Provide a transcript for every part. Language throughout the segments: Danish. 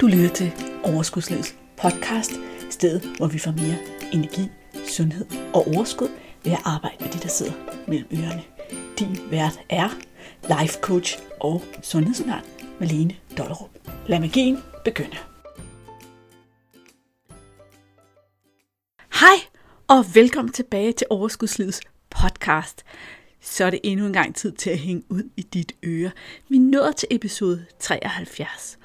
Du lytter til Overskudslivets podcast, stedet hvor vi får mere energi, sundhed og overskud ved at arbejde med de, der sidder mellem ørerne. Din vært er life coach og sundhedsundern Malene Dollerup. Lad magien begynde. Hej og velkommen tilbage til Overskudslivets podcast. Så er det endnu en gang tid til at hænge ud i dit øre. Vi nåede til episode 73.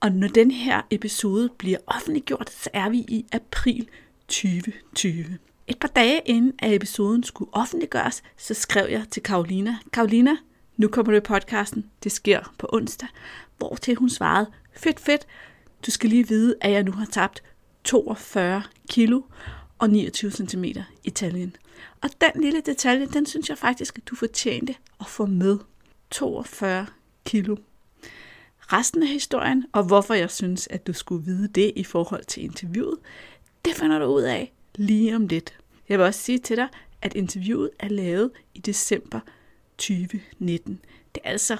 Og når den her episode bliver offentliggjort, så er vi i april 2020. Et par dage inden at episoden skulle offentliggøres, så skrev jeg til Karolina. Karolina, nu kommer du i podcasten. Det sker på onsdag. Hvor til hun svarede, fedt fedt, du skal lige vide, at jeg nu har tabt 42 kilo og 29 cm i taljen. Og den lille detalje, den synes jeg faktisk, at du fortjente at få med. 42 kilo resten af historien, og hvorfor jeg synes, at du skulle vide det i forhold til interviewet, det finder du ud af lige om lidt. Jeg vil også sige til dig, at interviewet er lavet i december 2019. Det er altså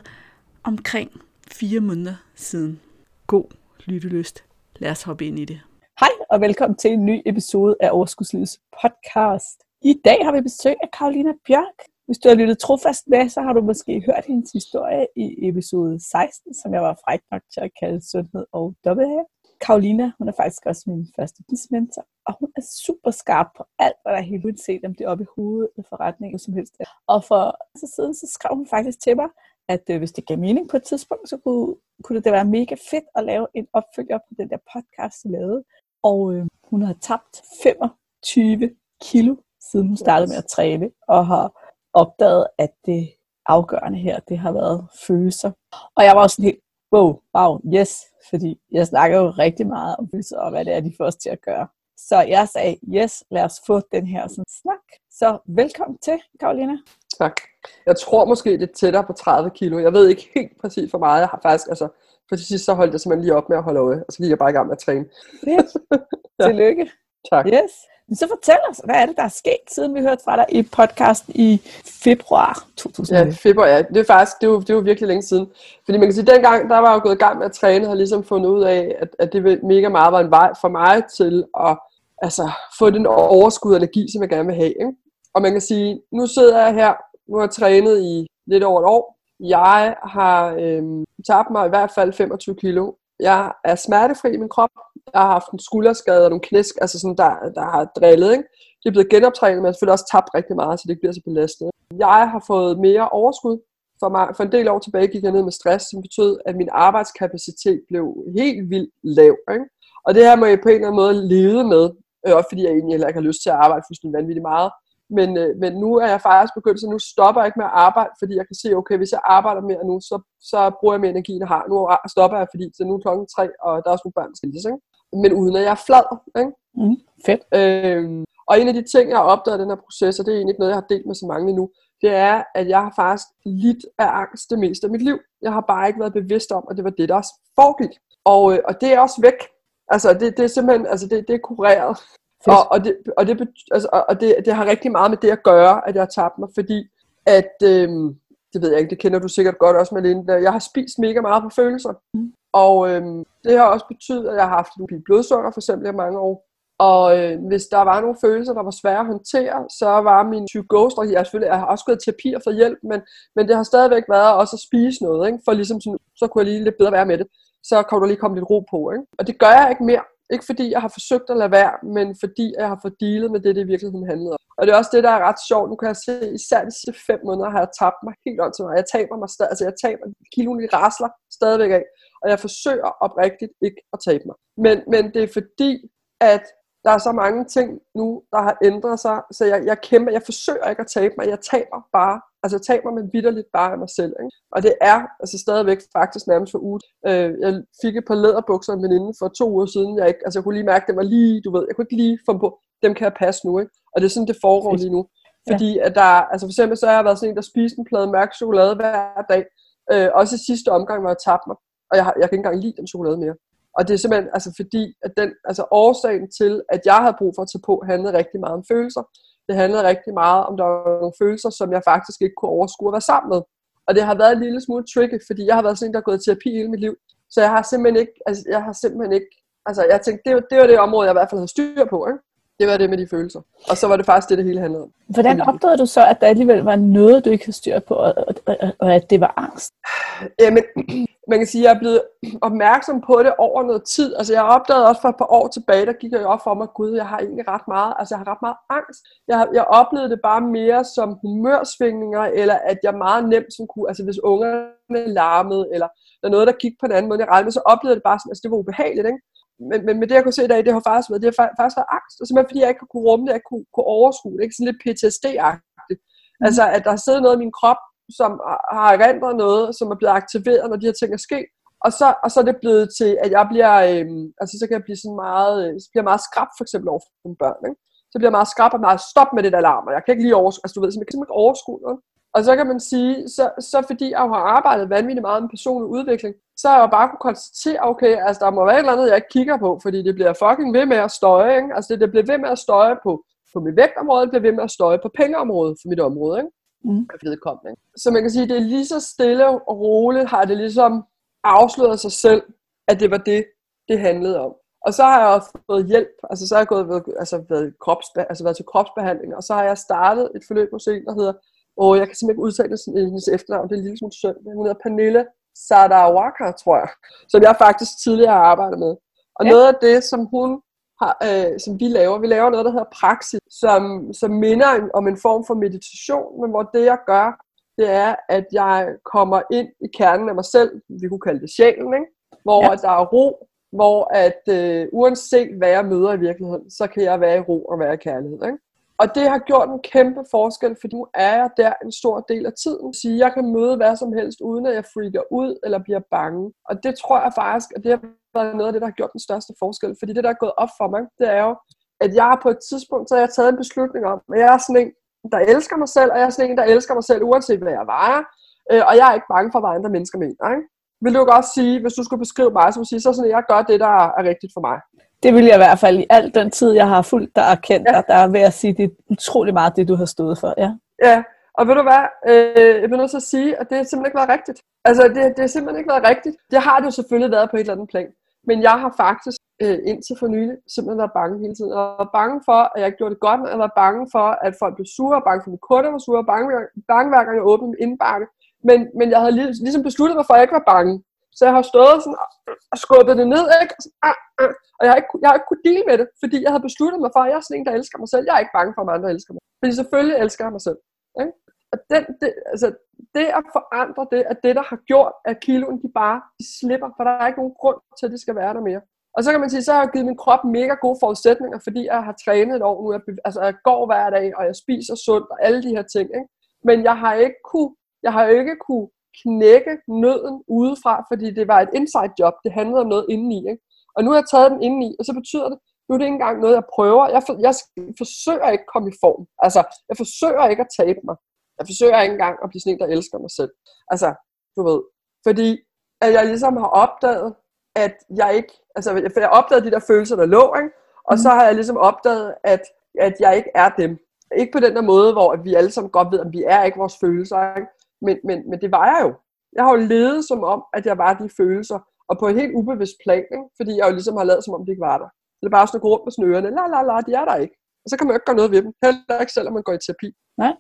omkring fire måneder siden. God lyttelyst. Lad os hoppe ind i det. Hej og velkommen til en ny episode af Overskudslivets podcast. I dag har vi besøg af Karolina Bjørk. Hvis du har lyttet trofast med, så har du måske hørt hendes historie i episode 16, som jeg var fræk nok til at kalde Sundhed og dobbelthære. Karolina, hun er faktisk også min første businessmentor, og hun er super skarp på alt, hvad der er helt uanset, om det er oppe i hovedet eller forretning eller som helst. Og for så siden, så skrev hun faktisk til mig, at øh, hvis det gav mening på et tidspunkt, så kunne, kunne det være mega fedt at lave en opfølger på den der podcast, jeg lavede. Og øh, hun har tabt 25 kilo, siden hun startede med at træne, og har opdaget, at det afgørende her, det har været følelser. Og jeg var også sådan helt, wow, wow, yes, fordi jeg snakker jo rigtig meget om følelser, og hvad det er, de får os til at gøre. Så jeg sagde, yes, lad os få den her sådan, snak. Så velkommen til, Karolina. Tak. Jeg tror måske, det er tættere på 30 kilo. Jeg ved ikke helt præcis, hvor meget jeg har faktisk. Altså, for til sidst så holdt jeg simpelthen lige op med at holde øje, og så gik jeg bare i gang med at træne. Fedt. ja. Tillykke. Tak. Yes. Men så fortæl os, hvad er det, der er sket, siden vi hørte fra dig i podcasten i februar 2000? Ja, februar, ja. Det er faktisk, det er, jo, det er jo virkelig længe siden. Fordi man kan sige, at dengang, der var jeg jo gået i gang med at træne, og har ligesom fundet ud af, at, at det mega meget var en vej for mig til at altså, få den overskud energi, som jeg gerne vil have. Ikke? Og man kan sige, nu sidder jeg her, nu har jeg trænet i lidt over et år. Jeg har øhm, tabt mig i hvert fald 25 kilo. Jeg er smertefri i min krop. Jeg har haft en skulderskade og nogle knæsk, altså sådan, der, der har drillet. Ikke? Det er blevet genoptrænet, men jeg har selvfølgelig også tabt rigtig meget, så det ikke bliver så belastet. Jeg har fået mere overskud. For, mig, for en del år tilbage gik jeg ned med stress, som betød, at min arbejdskapacitet blev helt vildt lav. Ikke? Og det her må jeg på en eller anden måde leve med, øh, også fordi jeg egentlig heller ikke har lyst til at arbejde fuldstændig vanvittigt meget. Men, øh, men nu er jeg faktisk begyndt, så nu stopper jeg ikke med at arbejde, fordi jeg kan se, okay, hvis jeg arbejder mere nu, så, så bruger jeg mere energi, end jeg har. Nu stopper jeg, fordi det er nu klokken tre, og der er også nogle børn, skal ikke? Men uden at jeg er flad. Ikke? Mm, fedt. Øhm, og en af de ting, jeg har opdaget i den her proces, og det er egentlig ikke noget, jeg har delt med så mange endnu, det er, at jeg har faktisk lidt af angst det meste af mit liv. Jeg har bare ikke været bevidst om, at det var det, der foregik. Og, øh, og det er også væk. Altså, det, det er simpelthen, altså det, det er kureret. Og, og, det, og, det, altså, og det, det har rigtig meget med det at gøre, at jeg har tabt mig, fordi at, øhm, det ved jeg ikke, det kender du sikkert godt også, Malene, jeg har spist mega meget på følelser. Mm. Og øhm, det har også betydet, at jeg har haft en blodsukker for eksempel i mange år. Og øh, hvis der var nogle følelser, der var svære at håndtere, så var min psykostrategi, jeg, selvfølgelig, jeg har også gået terapi og fået hjælp, men, men det har stadigvæk været også at spise noget, ikke? for ligesom sådan, så kunne jeg lige lidt bedre være med det. Så kan du lige komme lidt ro på. Ikke? Og det gør jeg ikke mere. Ikke fordi jeg har forsøgt at lade være, men fordi jeg har fået dealet med det, det i virkeligheden handlede om. Og det er også det, der er ret sjovt. Nu kan jeg se, især de sidste fem måneder har jeg tabt mig helt ondt til mig. Jeg taber mig stadig, altså jeg taber, kiloen de rasler stadigvæk af. Og jeg forsøger oprigtigt ikke at tabe mig. Men, men det er fordi, at der er så mange ting nu, der har ændret sig, så jeg, jeg kæmper, jeg forsøger ikke at tabe mig, jeg taber bare, altså jeg taber mig vidderligt bare af mig selv, ikke? og det er altså stadigvæk faktisk nærmest for ud. Øh, jeg fik et par læderbukser af en veninde for to uger siden, jeg, ikke, altså jeg kunne lige mærke, at det var lige, du ved, jeg kunne ikke lige få på, dem kan jeg passe nu, ikke? og det er sådan, det foregår lige nu. Fordi at der, altså for eksempel så har jeg været sådan en, der spiste en plade mørk chokolade hver dag, øh, også i sidste omgang, hvor jeg tabte mig, og jeg, jeg kan ikke engang lide den chokolade mere. Og det er simpelthen altså fordi, at den, altså årsagen til, at jeg havde brug for at tage på, handlede rigtig meget om følelser. Det handlede rigtig meget om, der var nogle følelser, som jeg faktisk ikke kunne overskue at være sammen med. Og det har været en lille smule tricky, fordi jeg har været sådan en, der har gået i terapi hele mit liv. Så jeg har simpelthen ikke, altså jeg har simpelthen ikke, altså jeg tænkte, det var det, var det område, jeg i hvert fald havde styr på, ikke? Det var det med de følelser. Og så var det faktisk det, det hele handlede om. Hvordan opdagede du så, at der alligevel var noget, du ikke havde styr på, og, og, og, at det var angst? Jamen, man kan sige, at jeg er blevet opmærksom på det over noget tid. Altså, jeg opdagede også for et par år tilbage, der gik jeg op for mig, gud, jeg har egentlig ret meget, altså, jeg har ret meget angst. Jeg, jeg oplevede det bare mere som humørsvingninger, eller at jeg meget nemt som kunne, altså hvis ungerne larmede, eller der er noget, der gik på en anden måde, jeg regnede, så oplevede det bare sådan, altså det var ubehageligt, ikke? Men, men, men det jeg kunne se i dag, det har faktisk været, det har faktisk været angst. Og simpelthen fordi jeg ikke kunne rumme det, jeg kunne, kunne overskue det. Ikke sådan lidt PTSD-agtigt. Mm. Altså at der sidder noget i min krop, som har erindret noget, som er blevet aktiveret, når de her ting er sket. Og så, og så er det blevet til, at jeg bliver, øhm, altså så kan jeg blive sådan meget, øh, så bliver meget skrab for eksempel over for børn. Ikke? Så bliver jeg meget skrab og meget stop med det der alarm, og jeg kan ikke lige overskue, altså du ved, så jeg kan simpelthen ikke overskue noget. Og så kan man sige, så, så fordi jeg har arbejdet vanvittigt meget med personlig udvikling, så har jeg jo bare kunne konstatere, okay, altså der må være et eller andet, jeg ikke kigger på, fordi det bliver fucking ved med at støje, ikke? Altså det, det bliver ved med at støje på, på mit vægtområde, det bliver ved med at støje på pengeområdet for mit område, ikke? Mm. Vedkommende. Så man kan sige, det er lige så stille og roligt, har det ligesom afsløret sig selv, at det var det, det handlede om. Og så har jeg også fået hjælp, altså så har jeg gået ved, altså været, kropsbe, altså været til kropsbehandling, og så har jeg startet et forløb hos en, der hedder, og jeg kan simpelthen ikke udtale hendes efternavn, det er lille smule synd, hun hedder Pernille Sadawaka, tror jeg, som jeg faktisk tidligere har arbejdet med. Og ja. noget af det, som hun har, øh, som vi laver, vi laver noget, der hedder praksis, som, som minder om en form for meditation, men hvor det jeg gør, det er, at jeg kommer ind i kernen af mig selv, vi kunne kalde det sjælen, ikke? hvor ja. der er ro, hvor at øh, uanset hvad jeg møder i virkeligheden, så kan jeg være i ro og være i kærlighed. Ikke? Og det har gjort en kæmpe forskel, fordi nu er jeg der en stor del af tiden. Så jeg kan møde hvad som helst, uden at jeg freaker ud eller bliver bange. Og det tror jeg faktisk, at det har været noget af det, der har gjort den største forskel. Fordi det, der er gået op for mig, det er jo, at jeg på et tidspunkt, så har jeg taget en beslutning om, at jeg er sådan en, der elsker mig selv, og jeg er sådan en, der elsker mig selv, uanset hvad jeg vejer. Øh, og jeg er ikke bange for, hvad andre mennesker mener. Ikke? Vil du godt sige, hvis du skulle beskrive mig, så vil sige, så sådan, at jeg gør det, der er rigtigt for mig. Det vil jeg i hvert fald i al den tid, jeg har fulgt dig og kendt ja. dig, der vil jeg sige, det er utrolig meget det, du har stået for. Ja, ja. og ved du hvad, øh, jeg vil nødt til at sige, at det har simpelthen ikke været rigtigt. Altså, det, det har simpelthen ikke været rigtigt. Det har det jo selvfølgelig været på et eller andet plan. Men jeg har faktisk øh, indtil for nylig simpelthen været bange hele tiden. Jeg var bange for, at jeg ikke gjorde det godt, jeg var bange for, at folk blev sure, bange for, at mine kunder var sure, bange, bange hver gang jeg åbnede min indbakke. Men, men jeg havde ligesom besluttet mig for, at jeg ikke var bange. Så jeg har stået sådan og skubbet det ned, ikke? Og, sådan, ah, ah. og jeg har, ikke, jeg har ikke kunnet dele med det, fordi jeg havde besluttet mig for, at jeg er sådan en, der elsker mig selv. Jeg er ikke bange for, at andre elsker mig. Fordi selvfølgelig elsker jeg mig selv. Ikke? Og den, det, altså, det at forandre det, er det, der har gjort, at kiloen de bare de slipper, for der er ikke nogen grund til, at det skal være der mere. Og så kan man sige, så har jeg givet min krop mega gode forudsætninger, fordi jeg har trænet et år nu. Jeg, altså, jeg går hver dag, og jeg spiser sundt, og alle de her ting. Ikke? Men jeg har ikke kunne, jeg har ikke kunne knække nøden udefra, fordi det var et inside job. Det handlede om noget indeni. Ikke? Og nu har jeg taget den indeni, og så betyder det, nu er det ikke engang noget, jeg prøver. Jeg, for, jeg forsøger ikke at komme i form. Altså, jeg forsøger ikke at tabe mig. Jeg forsøger ikke engang at blive sådan en, der elsker mig selv. Altså, du ved. Fordi at jeg ligesom har opdaget, at jeg ikke, altså jeg opdagede de der følelser, der lå, ikke? og mm. så har jeg ligesom opdaget, at, at jeg ikke er dem. Ikke på den der måde, hvor vi alle sammen godt ved, at vi er ikke vores følelser. Ikke? Men, men, men det var jeg jo. Jeg har jo levet som om, at jeg var de følelser, og på et helt ubevidst plan, ikke? fordi jeg jo ligesom har lavet som om, de ikke var der. Det er bare sådan rundt med snørene, la la la, de er der ikke. Og så kan man jo ikke gøre noget ved dem, heller ikke selvom man går i terapi. Nej,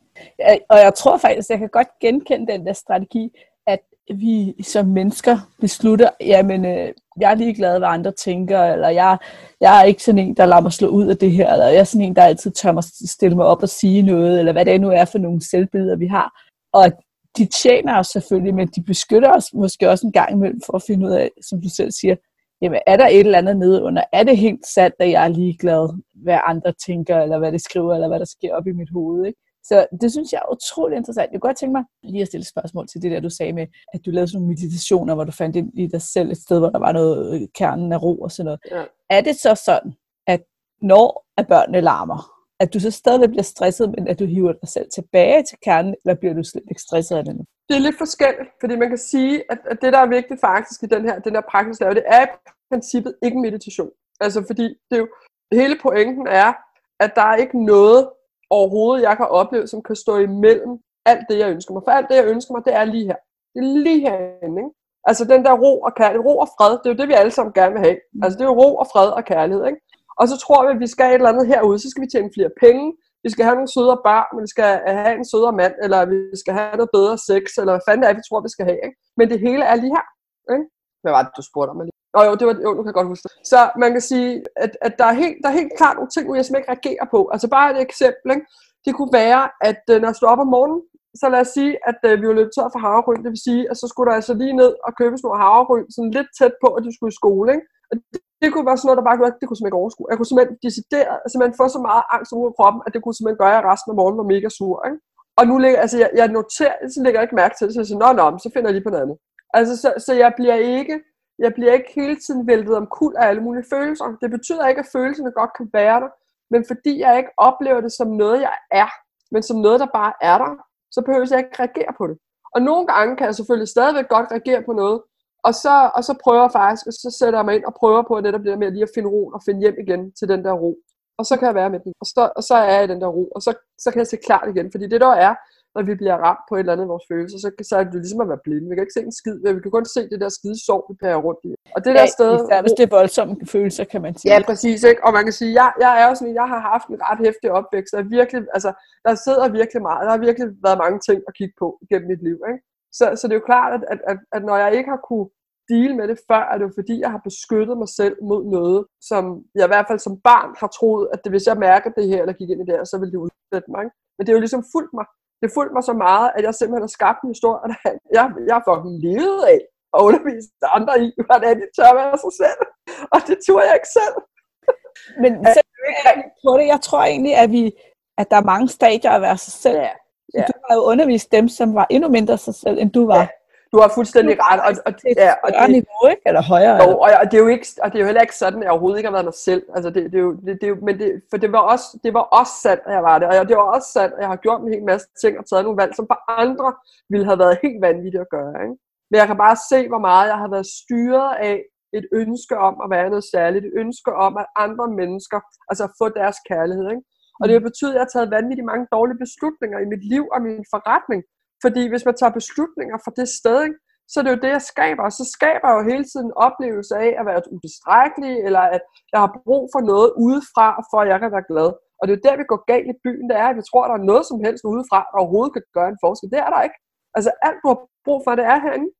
og jeg tror faktisk, jeg kan godt genkende den der strategi, at vi som mennesker beslutter, jamen, øh, jeg er ligeglad, hvad andre tænker, eller jeg, jeg er ikke sådan en, der lader mig slå ud af det her, eller jeg er sådan en, der altid tør mig stille mig op og sige noget, eller hvad det nu er for nogle selvbilleder, vi har. Og de tjener os selvfølgelig, men de beskytter os måske også en gang imellem for at finde ud af, som du selv siger, jamen er der et eller andet nede under? Er det helt sandt, at jeg er ligeglad, hvad andre tænker, eller hvad det skriver, eller hvad der sker op i mit hoved? Ikke? Så det synes jeg er utrolig interessant. Jeg kunne godt tænke mig lige at stille spørgsmål til det der, du sagde med, at du lavede sådan nogle meditationer, hvor du fandt ind i dig selv et sted, hvor der var noget øh, kernen af ro og sådan noget. Ja. Er det så sådan, at når at børnene larmer, at du så stadig bliver stresset, men at du hiver dig selv tilbage til kernen, eller bliver du slet ikke stresset af det nu? Det er lidt forskelligt, fordi man kan sige, at, at det, der er vigtigt faktisk i den her, den her praksis, det er i princippet ikke meditation. Altså fordi det er jo, hele pointen er, at der er ikke noget overhovedet, jeg kan opleve, som kan stå imellem alt det, jeg ønsker mig. For alt det, jeg ønsker mig, det er lige her. Det er lige herinde. Ikke? Altså den der ro og kærlighed, ro og fred, det er jo det, vi alle sammen gerne vil have. Altså det er jo ro og fred og kærlighed, ikke? Og så tror vi, at vi skal et eller andet herude, så skal vi tjene flere penge, vi skal have nogle sødere børn, vi skal have en sødere mand, eller vi skal have noget bedre sex, eller hvad fanden det er, vi tror, vi skal have, ikke? Men det hele er lige her, ikke? Hvad var det, du spurgte om? lige? Nå jo, det var, jo, nu kan jeg godt huske det. Så man kan sige, at, at der, er helt, der er helt klart nogle ting, hvor jeg simpelthen ikke reagerer på. Altså bare et eksempel, ikke? Det kunne være, at øh, når jeg stod op om morgenen, så lad os sige, at øh, vi var løbet tør for havregryn. Det vil sige, at så skulle der altså lige ned og købe nogle havregryn, sådan lidt tæt på, at du skulle i skole. Ikke? Og det, kunne være sådan noget, der bare det kunne simpelthen ikke overskue. Jeg kunne simpelthen decideret, altså, simpelthen få så meget angst ud af kroppen, at det kunne simpelthen gøre, at resten af morgenen var mega sur. Ikke? Og nu ligger, altså, jeg, jeg noterer, så lægger jeg ikke mærke til det, så jeg siger, nå, nå, så finder jeg lige på noget andet. Altså, så, så jeg bliver ikke, jeg bliver ikke hele tiden væltet om kul af alle mulige følelser. Det betyder ikke, at følelserne godt kan være der, men fordi jeg ikke oplever det som noget, jeg er, men som noget, der bare er der, så behøver jeg ikke reagere på det. Og nogle gange kan jeg selvfølgelig stadigvæk godt reagere på noget, og så, og så prøver jeg faktisk, og så sætter jeg mig ind og prøver på netop det der med lige at finde ro og finde hjem igen til den der ro. Og så kan jeg være med den, og så, og så er jeg i den der ro, og så, så kan jeg se klart igen. Fordi det der er, når vi bliver ramt på et eller andet af vores følelser, så, så er det ligesom at være blinde. Vi kan ikke se en skid, vi kan kun se det der skide sov, vi pærer rundt i. Og det Ja, der sted... især hvis det er voldsomme følelser, kan man sige. Ja, præcis. Ikke? Og man kan sige, jeg, jeg er jo sådan, jeg har haft en ret hæftig opvækst. Der, er virkelig, altså, der sidder virkelig meget. Der har virkelig været mange ting at kigge på gennem mit liv. Ikke? Så, så det er jo klart, at, at, at, at når jeg ikke har kunne deal med det før, er det jo fordi, jeg har beskyttet mig selv mod noget, som jeg i hvert fald som barn har troet, at det, hvis jeg mærker det her, eller gik ind i det her, så ville det udsætte mig. Ikke? Men det er jo ligesom fuldt mig. Det fulgte mig så meget, at jeg simpelthen har skabt en historie, der jeg, jeg har fucking levet af at undervise andre i, hvordan de tør være sig selv. Og det turde jeg ikke selv. Men selv på det, jeg tror egentlig, at, vi, at der er mange stadier at være sig selv. Ja, ja. du har jo undervist dem, som var endnu mindre sig selv, end du var. Ja, Du har fuldstændig ret. Og, og, ja, og det, niveau, ikke? Eller højere. Jo, og, og, det er jo ikke, og det er jo heller ikke sådan, at jeg overhovedet ikke har været mig selv. Altså det, det er jo, det, det er jo, men det, for det var, også, det var også sandt, at jeg var det. Og det var også sandt, at jeg har gjort en hel masse ting og taget nogle valg, som for andre ville have været helt vanvittigt at gøre. Ikke? Men jeg kan bare se, hvor meget jeg har været styret af et ønske om at være noget særligt. Et ønske om, at andre mennesker, altså få deres kærlighed. Ikke? Og det betyder, at jeg har taget vanvittigt mange dårlige beslutninger i mit liv og min forretning. Fordi hvis man tager beslutninger fra det sted, ikke, så er det jo det, jeg skaber. Og så skaber jeg jo hele tiden en oplevelse af at være utilstrækkelig, eller at jeg har brug for noget udefra, for at jeg kan være glad. Og det er jo der, vi går galt i byen, det er, at vi tror, at der er noget som helst udefra, der overhovedet kan gøre en forskel. Det er der ikke. Altså alt, du har brug for, det er herinde.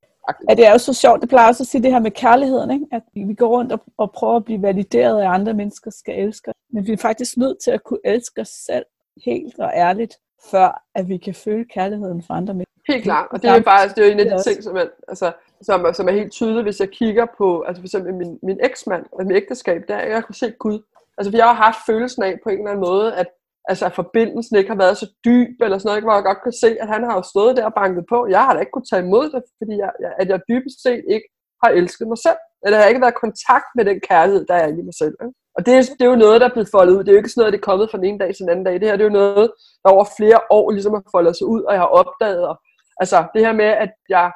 Ja, det er jo så sjovt. Det plejer også at sige det her med kærligheden, ikke? at vi går rundt og, og prøver at blive valideret af, andre mennesker skal elske. Men vi er faktisk nødt til at kunne elske os selv helt og ærligt, før at vi kan føle kærligheden for andre mennesker. Helt klart, og det er jo faktisk det er jo en af de ting, som er, altså, som, som er helt tydeligt, hvis jeg kigger på, altså for eksempel min, min eksmand og mit ægteskab, der jeg kunne se Gud. Altså for jeg har haft følelsen af på en eller anden måde, at, altså, at forbindelsen ikke har været så dyb, eller sådan noget, hvor jeg godt kan se, at han har jo stået der og banket på. Jeg har da ikke kunnet tage imod det, fordi jeg, jeg, at jeg dybest set ikke har elsket mig selv. Eller jeg har ikke været i kontakt med den kærlighed, der er i mig selv. Ikke? Og det det er jo noget, der er blevet foldet ud. Det er jo ikke sådan noget, det er kommet fra den ene dag til den anden dag. Det her det er jo noget, der over flere år ligesom har foldet sig ud, og jeg har opdaget. Og, altså det her med, at jeg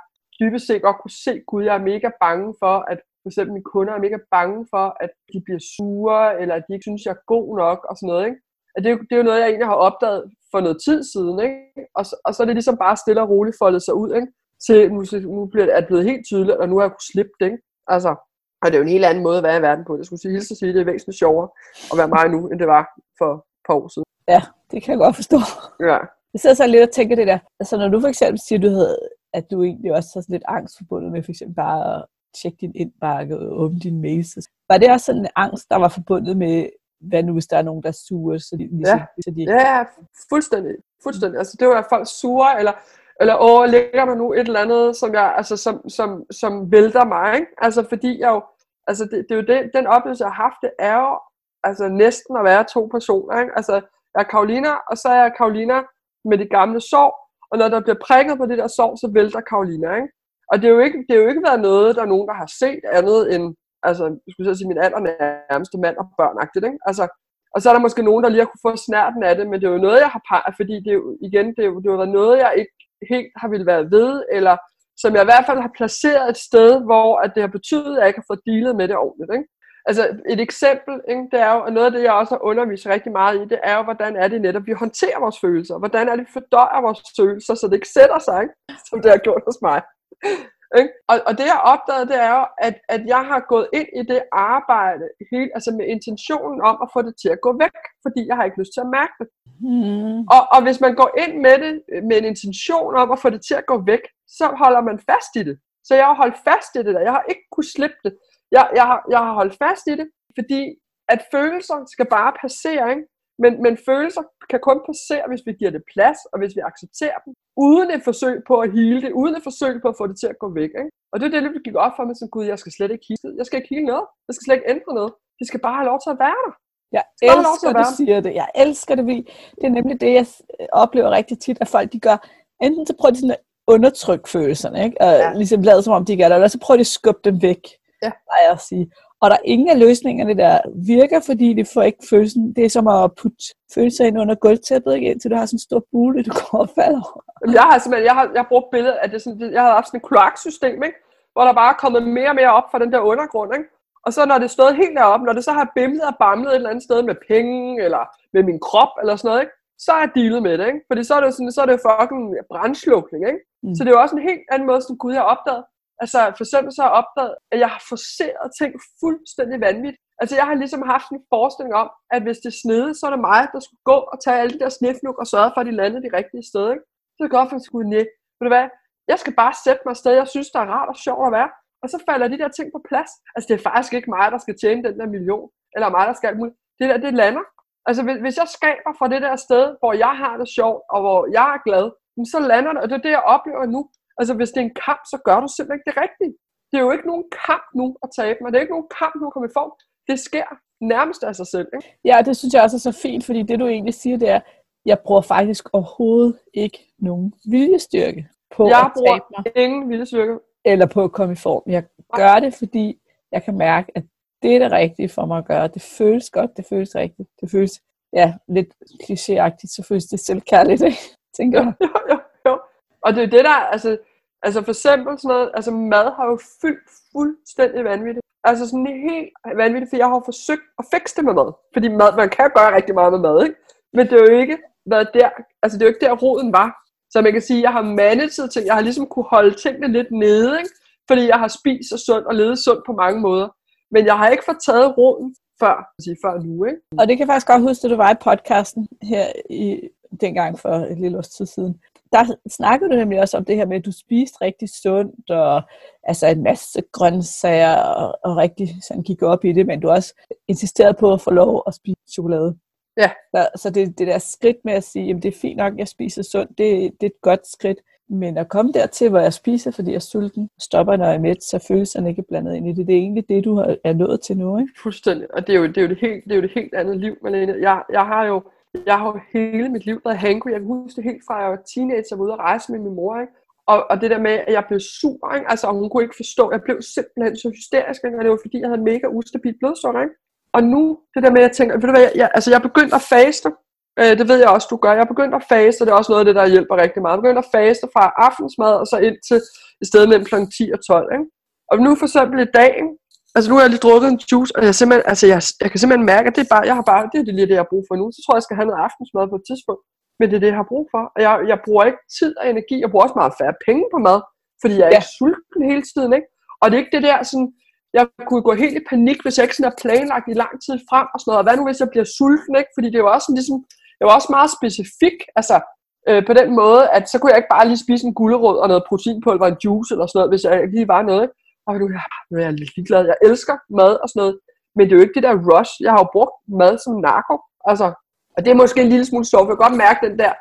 dybest set godt kunne se Gud. Jeg er mega bange for, at for eksempel mine kunder er mega bange for, at de bliver sure, eller at de ikke synes, jeg er god nok, og sådan noget. Ikke? At det, er jo, det er jo noget, jeg egentlig har opdaget for noget tid siden. Ikke? Og, så, og så er det ligesom bare stille og roligt foldet sig ud. Ikke? Til nu, nu bliver det, er det blevet helt tydeligt, og nu har jeg kunnet slippe det. Ikke? Altså, og det er jo en helt anden måde at være i verden på. Det skulle sige, hilse at sige, det er væsentligt sjovere at være mig nu, end det var for et par år siden. Ja, det kan jeg godt forstå. Ja. Jeg sidder så lidt og tænker det der. Altså når du for eksempel siger, du havde, at du egentlig også har sådan lidt angst forbundet med for eksempel bare at tjekke din indbakke og åbne dine mails. Var det også sådan en angst, der var forbundet med, hvad nu hvis der er nogen, der er sure, så de, ligesom, Ja. så de ikke Ja, fuldstændig. fuldstændig. Altså, det var at folk sure, eller, eller åh, ligger der nu et eller andet, som, jeg, altså, som, som, som vælter mig, ikke? Altså, fordi jeg jo, altså, det, det er jo det, den oplevelse, jeg har haft, det er jo, altså, næsten at være to personer, ikke? Altså, jeg er Karolina, og så er jeg Karolina med de gamle sår, og når der bliver prikket på det der sår, så vælter Karolina, ikke? Og det er jo ikke, det er jo ikke været noget, der er nogen, der har set andet end, altså, jeg skulle sige, min allernærmeste mand og børnagtigt, ikke? Altså, og så er der måske nogen, der lige har kunne få snærten af det, men det er jo noget, jeg har peget, fordi det er jo, igen, det er jo, det er jo noget, jeg ikke helt har ville være ved, eller som jeg i hvert fald har placeret et sted, hvor at det har betydet, at jeg ikke har fået dealet med det ordentligt. Ikke? Altså et eksempel, ikke, det er jo, og noget af det, jeg også har undervist rigtig meget i, det er jo, hvordan er det netop, vi håndterer vores følelser. Hvordan er det, vi fordøjer vores følelser, så det ikke sætter sig, ikke? som det har gjort hos mig. Ikke? Og, og det jeg opdagede, det er jo, at, at jeg har gået ind i det arbejde helt, altså med intentionen om at få det til at gå væk, fordi jeg har ikke lyst til at mærke det. Hmm. Og, og hvis man går ind med det med en intention om at få det til at gå væk, så holder man fast i det. Så jeg har holdt fast i det der. Jeg har ikke kunne slippe det. Jeg, jeg, har, jeg har holdt fast i det, fordi at følelser skal bare passere, ikke? Men, men følelser kan kun passere, hvis vi giver det plads, og hvis vi accepterer dem, uden et forsøg på at hele det, uden et forsøg på at få det til at gå væk. Ikke? Og det er det, der gik op for mig som Gud, jeg skal slet ikke hele Jeg skal ikke hele noget. Jeg skal slet ikke ændre noget. Det skal bare have lov til at være der. Jeg elsker, at du siger det. Jeg elsker det, fordi det er nemlig det, jeg oplever rigtig tit, at folk de gør. Enten så prøver de sådan at undertrykke følelserne, ikke? og Ja. ligesom lade som om de gør det, eller så prøver de at skubbe dem væk, Ja. plejer jeg at sige. Og der er ingen af løsningerne, der virker, fordi det får ikke følelsen. Det er som at putte følelser ind under gulvtæppet, ikke? indtil du har sådan en stor bule, du går og falder over. Jamen, Jeg har simpelthen, jeg har, jeg har brugt billedet af det sådan, jeg har haft sådan et kloaksystem, ikke? hvor der bare er kommet mere og mere op fra den der undergrund. Ikke? Og så når det stod helt deroppe, når det så har bimlet og bamlet et eller andet sted med penge, eller med min krop, eller sådan noget, ikke? Så er jeg dealet med det. Ikke? Fordi så er det, sådan, så er det fucking brandslukning. Ikke? Mm. Så det er jo også en helt anden måde, som Gud har opdaget. Altså for eksempel så har jeg opdaget, at jeg har forceret ting fuldstændig vanvittigt. Altså jeg har ligesom haft en forestilling om, at hvis det snede, så er det mig, der skulle gå og tage alle de der snifnuk og sørge for, at de landede de rigtige steder. Ikke? Så det godt, for at nej. Ved du hvad? Jeg skal bare sætte mig et sted, jeg synes, der er rart og sjovt at være. Og så falder de der ting på plads. Altså det er faktisk ikke mig, der skal tjene den der million. Eller mig, der skal alt muligt. Det der, det lander. Altså hvis, hvis jeg skaber fra det der sted, hvor jeg har det sjovt, og hvor jeg er glad, så lander det. Og det er det, jeg oplever nu. Altså hvis det er en kamp, så gør du simpelthen ikke det rigtige. Det er jo ikke nogen kamp nu at tabe mig. Det er ikke nogen kamp nu at komme i form. Det sker nærmest af sig selv. Ikke? Ja, det synes jeg også er så fint, fordi det du egentlig siger, det er, jeg bruger faktisk overhovedet ikke nogen viljestyrke på Jeg at bruger tabe mig, ingen viljestyrke. eller på at komme i form. Jeg gør det, fordi jeg kan mærke, at det er det rigtige for mig at gøre. Det føles godt, det føles rigtigt. Det føles, ja, lidt klichéagtigt, så føles det selvkærligt, ikke? tænker jeg. jo, jo, jo. Og det er det der, altså, altså for eksempel sådan noget, altså mad har jo fyldt fuldstændig vanvittigt. Altså sådan helt vanvittigt, for jeg har forsøgt at fikse det med mad. Fordi mad, man kan gøre rigtig meget med mad, ikke? Men det er jo ikke været der, altså det er jo ikke der roden var. Så man kan sige, at jeg har managet ting, jeg har ligesom kunne holde tingene lidt nede, ikke? Fordi jeg har spist så sundt og levet sundt på mange måder. Men jeg har ikke fået taget roden før, sige, før nu, ikke? Og det kan jeg faktisk godt huske, da du var i podcasten her i, dengang for et lille års tid siden. Der snakkede du nemlig også om det her med, at du spiste rigtig sundt, og altså en masse grøntsager, og, og rigtig sådan gik op i det, men du også insisterede på at få lov at spise chokolade. Ja. Så, så det, det der skridt med at sige, at det er fint nok, at jeg spiser sundt, det, det er et godt skridt. Men at komme dertil, hvor jeg spiser, fordi jeg er sulten, stopper, når jeg er mæt, så følelserne ikke blandet ind i det. Det er egentlig det, du er nået til nu, ikke? Fuldstændig. Og det er jo det, er jo det, helt, det, er jo det helt andet liv, Malene. Jeg, jeg har jo jeg har jo hele mit liv været hangry. Jeg kan huske det helt fra, at jeg var teenager og var ude at rejse med min mor. Ikke? Og, og det der med, at jeg blev sur, ikke? altså hun kunne ikke forstå, jeg blev simpelthen så hysterisk, ikke? og det var fordi, jeg havde mega ustabilt blodsukker. Ikke? Og nu, det der med, at jeg tænker, ved du hvad, jeg, jeg, altså jeg begyndte at faste, øh, det ved jeg også, du gør, jeg er begyndt at faste, og det er også noget af det, der hjælper rigtig meget. Jeg er begyndt at faste fra aftensmad, og så ind til et sted mellem kl. 10 og 12. Ikke? Og nu for eksempel i dag, Altså nu har jeg lige drukket en juice, og jeg, simpelthen, altså jeg, jeg kan simpelthen mærke, at det er bare, jeg har bare, det er det lige det, jeg har brug for nu. Så tror jeg, jeg skal have noget aftensmad på et tidspunkt. Men det er det, jeg har brug for. Og jeg, jeg bruger ikke tid og energi. Jeg bruger også meget færre penge på mad, fordi jeg er Ja. ikke sulten hele tiden. Ikke? Og det er ikke det der sådan, jeg kunne gå helt i panik, hvis jeg ikke sådan er planlagt i lang tid frem og sådan noget. Og hvad nu, hvis jeg bliver sulten? Ikke? Fordi det var også sådan, ligesom, jeg var også meget specifik. Altså, øh, på den måde, at så kunne jeg ikke bare lige spise en gulerod og noget proteinpulver og en juice eller sådan noget, hvis jeg lige var noget. Ikke? Og nu, jeg, er jeg lidt ligeglad. Jeg elsker mad og sådan noget. Men det er jo ikke det der rush. Jeg har jo brugt mad som narko. Altså, og det er måske en lille smule sjovt. Jeg kan godt mærke den der,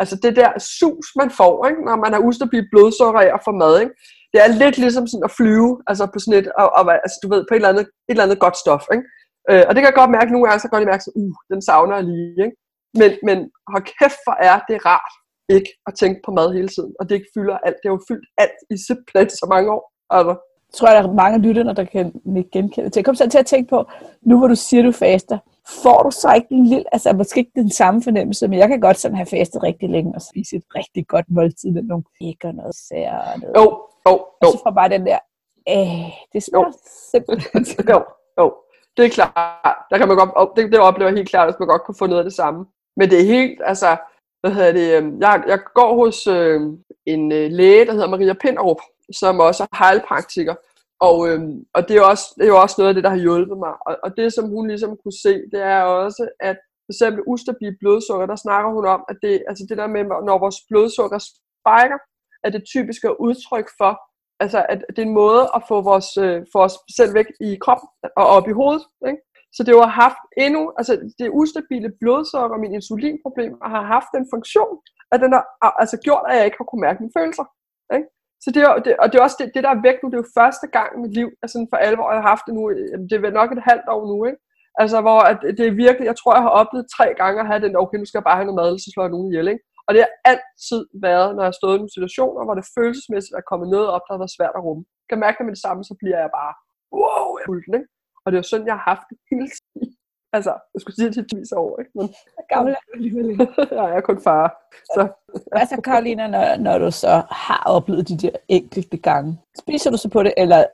altså det der sus, man får, ikke? når man har ustabil blodsukker af at få mad. Ikke? Det er lidt ligesom sådan at flyve altså på sådan et, og, og, altså, du ved, på et eller andet, et eller andet godt stof. Ikke? Øh, og det kan jeg godt mærke nogle gange, så kan jeg mærke, at uh, den savner jeg lige. Ikke? Men, men hold kæft, hvor er det rart ikke at tænke på mad hele tiden. Og det ikke fylder alt. Det har jo fyldt alt i simpelthen så mange år. Altså, tror jeg, der er mange lytterne, der kan ikke genkende til. Kom så til at tænke på, nu hvor du siger, du faster, får du så ikke en lille, altså måske ikke den samme fornemmelse, men jeg kan godt sådan have fastet rigtig længe og spise et rigtig godt måltid med nogle æg og noget sær og noget. jo, jo, jo. Og så får bare den der, æh, det smager simpelthen. jo, jo. Det er klart. Der kan man godt, det, det oplever jeg helt klart, at man godt kunne få noget af det samme. Men det er helt, altså, hvad hedder det, øhm, jeg, jeg går hos øh, en øh, læge, der hedder Maria Pinderup, som også er heilpraktiker. Og, øh, og det, er også, det er jo også noget af det, der har hjulpet mig. Og, og det, som hun ligesom kunne se, det er også, at for eksempel ustabil blodsukker, der snakker hun om, at det, altså det der med, når vores blodsukker spejker, at det typisk er udtryk for, altså at det er en måde at få vores, øh, få os selv væk i kroppen og op i hovedet. Ikke? Så det har haft endnu, altså det ustabile blodsukker og mine insulinproblemer har haft den funktion, at den har altså gjort, at jeg ikke har kunne mærke mine følelser. Ikke? Så det er, det, og det er også det, det, der er væk nu, det er jo første gang i mit liv, altså for alvor, jeg har haft det nu, det er nok et halvt år nu, ikke? Altså, hvor at det er virkelig, jeg tror, jeg har oplevet tre gange at have den, okay, nu skal jeg bare have noget mad, så slår jeg nogen ihjel, ikke? Og det har altid været, når jeg har stået i nogle situationer, hvor det følelsesmæssigt er kommet noget op, der har været svært at rumme. Jeg kan mærke det med det samme, så bliver jeg bare, wow, jeg fuldt, ikke? Og det er sådan, jeg har haft det hele tiden. Altså, jeg skulle sige det til vis år, ikke? Men... Gammel er du alligevel ja, jeg er kun far. Så. Hvad så, Karolina, når, når du så har oplevet de der enkelte gange? Spiser du så på det, eller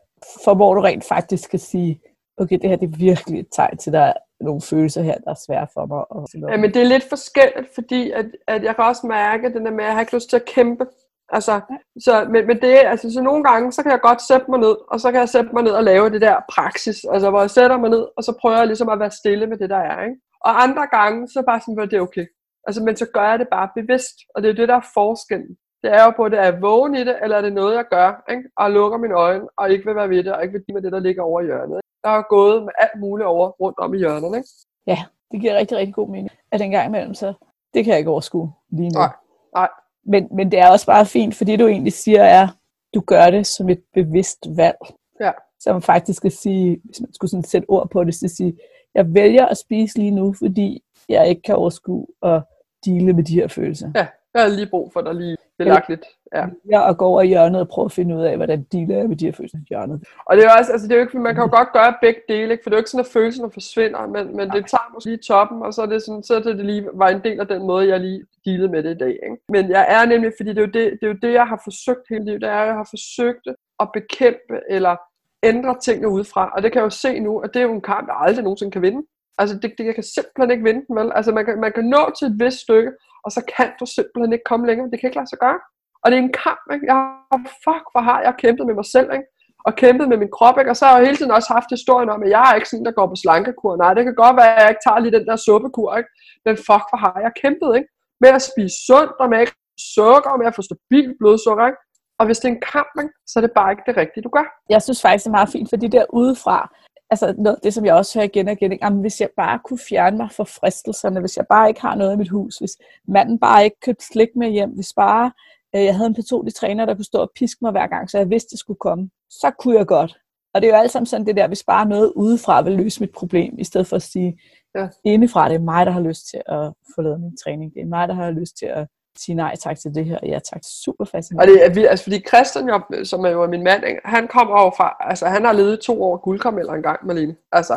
formår du rent faktisk at sige, okay, det her det er virkelig et tegn til, der nogle følelser her, der er svære for mig. Og ja, men det er lidt forskelligt, fordi at, at jeg kan også mærke at den der med, at jeg har ikke lyst til at kæmpe. Altså, så, men, men det, altså, så nogle gange, så kan jeg godt sætte mig ned, og så kan jeg sætte mig ned og lave det der praksis, altså hvor jeg sætter mig ned, og så prøver jeg ligesom at være stille med det, der er. Ikke? Og andre gange, så bare sådan, at det er okay. Altså, men så gør jeg det bare bevidst, og det er det, der er forskellen. Det er jo på, at det er vågen i det, eller er det noget, jeg gør, ikke? og lukker mine øjne, og ikke vil være ved det, og ikke vil give mig det, der ligger over i hjørnet. Ikke? Der er gået med alt muligt over rundt om i hjørnet. Ikke? Ja, det giver rigtig, rigtig god mening. At en gang imellem, så det kan jeg ikke overskue lige nu. Nej, nej. Men, men det er også bare fint, fordi du egentlig siger, er, du gør det som et bevidst valg. Ja. Som faktisk skal sige, hvis man skulle sådan sætte ord på det, så sige, jeg vælger at spise lige nu, fordi jeg ikke kan overskue at dele med de her følelser. Ja, jeg har lige brug for, der lige bliver lagt lidt. Ja. ja, og gå over i hjørnet og prøve at finde ud af, hvordan dealer er med de her følelser i hjørnet. Og det er også, altså det er jo ikke, man kan jo godt gøre begge dele, ikke? for det er jo ikke sådan, at følelserne forsvinder, men, men det tager måske lige toppen, og så er det sådan, så er det lige var en del af den måde, jeg lige dealet med det i dag. Ikke? Men jeg er nemlig, fordi det er, jo det, det er jo det, jeg har forsøgt hele livet, det er, at jeg har forsøgt at bekæmpe eller ændre tingene udefra, og det kan jeg jo se nu, at det er jo en kamp, jeg aldrig nogensinde kan vinde. Altså, det, det, jeg kan simpelthen ikke vinde den, vel? Altså, man kan, man kan nå til et vist stykke, og så kan du simpelthen ikke komme længere. Det kan ikke lade sig gøre. Og det er en kamp, ikke? Jeg har, fuck, hvor har jeg kæmpet med mig selv, ikke? Og kæmpet med min krop, ikke? Og så har jeg hele tiden også haft historien om, at jeg er ikke sådan, der går på slankekur. Nej, det kan godt være, at jeg ikke tager lige den der suppekur, ikke? Men fuck, hvor har jeg kæmpet, ikke? Med at spise sundt, og med at sukker, og med at få stabil blodsukker, ikke? Og hvis det er en kamp, så er det bare ikke det rigtige, du gør. Jeg synes faktisk, det er meget fint, fordi der udefra, altså noget, det som jeg også hører igen og igen, jamen, hvis jeg bare kunne fjerne mig fra fristelserne, hvis jeg bare ikke har noget i mit hus, hvis manden bare ikke købte slik med hjem, hvis bare øh, jeg havde en personlig træner, der kunne stå og piske mig hver gang, så jeg vidste, det skulle komme, så kunne jeg godt. Og det er jo alt sammen sådan det der, hvis bare noget udefra vil løse mit problem, i stedet for at sige, ja. indefra det er mig, der har lyst til at få lavet min træning, det er mig, der har lyst til at sige nej tak til det her, ja tak, super fascinerende. Og det er, altså fordi Christian, jo, som er jo min mand, han kom over fra, altså han har levet to år guldkarameller en gang, Marlene. Altså,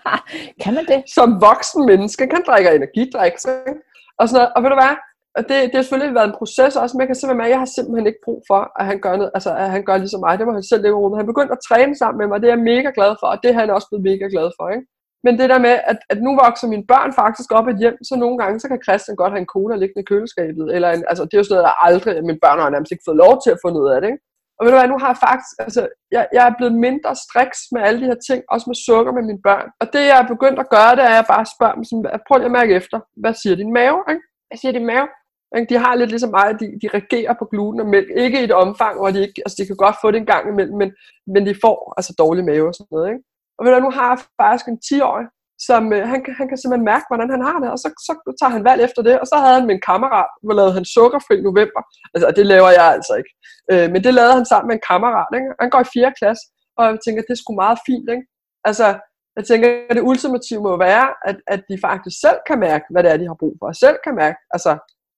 kan man det? Som voksen menneske, kan drikke energidrik, og sådan noget. Og ved du hvad, og det, det har selvfølgelig været en proces også, men jeg kan simpelthen med, jeg har simpelthen ikke brug for, at han gør noget, altså at han gør ligesom mig, det må han selv leve rummet. Han begyndte at træne sammen med mig, og det er jeg mega glad for, og det er han også blevet mega glad for, ikke? Men det der med, at, at nu vokser mine børn faktisk op et hjem, så nogle gange, så kan Christian godt have en cola liggende i køleskabet. Eller en, altså, det er jo sådan noget, der aldrig, mine børn har nærmest ikke fået lov til at få noget af det. Ikke? Og ved du hvad, nu har jeg faktisk, altså, jeg, jeg er blevet mindre striks med alle de her ting, også med sukker med mine børn. Og det, jeg er begyndt at gøre, det er, at jeg bare spørger dem, sådan, prøv lige at mærke efter, hvad siger din mave? Ikke? Hvad siger din mave? De har lidt ligesom mig, de, de reagerer på gluten og mælk. Ikke i et omfang, hvor de ikke, altså de kan godt få det en gang imellem, men, men de får altså dårlig mave og sådan noget. Ikke? Og ved du, nu har jeg faktisk en 10-årig, som øh, han, han kan simpelthen mærke, hvordan han har det, og så, så tager han valg efter det, og så havde han med en kammerat, hvor lavede han sukkerfri november, altså det laver jeg altså ikke, øh, men det lavede han sammen med en kammerat, ikke? han går i 4. klasse, og jeg tænker, det er sgu meget fint, ikke? altså jeg tænker, at det ultimative må være, at, at de faktisk selv kan mærke, hvad det er, de har brug for, og selv kan mærke, altså,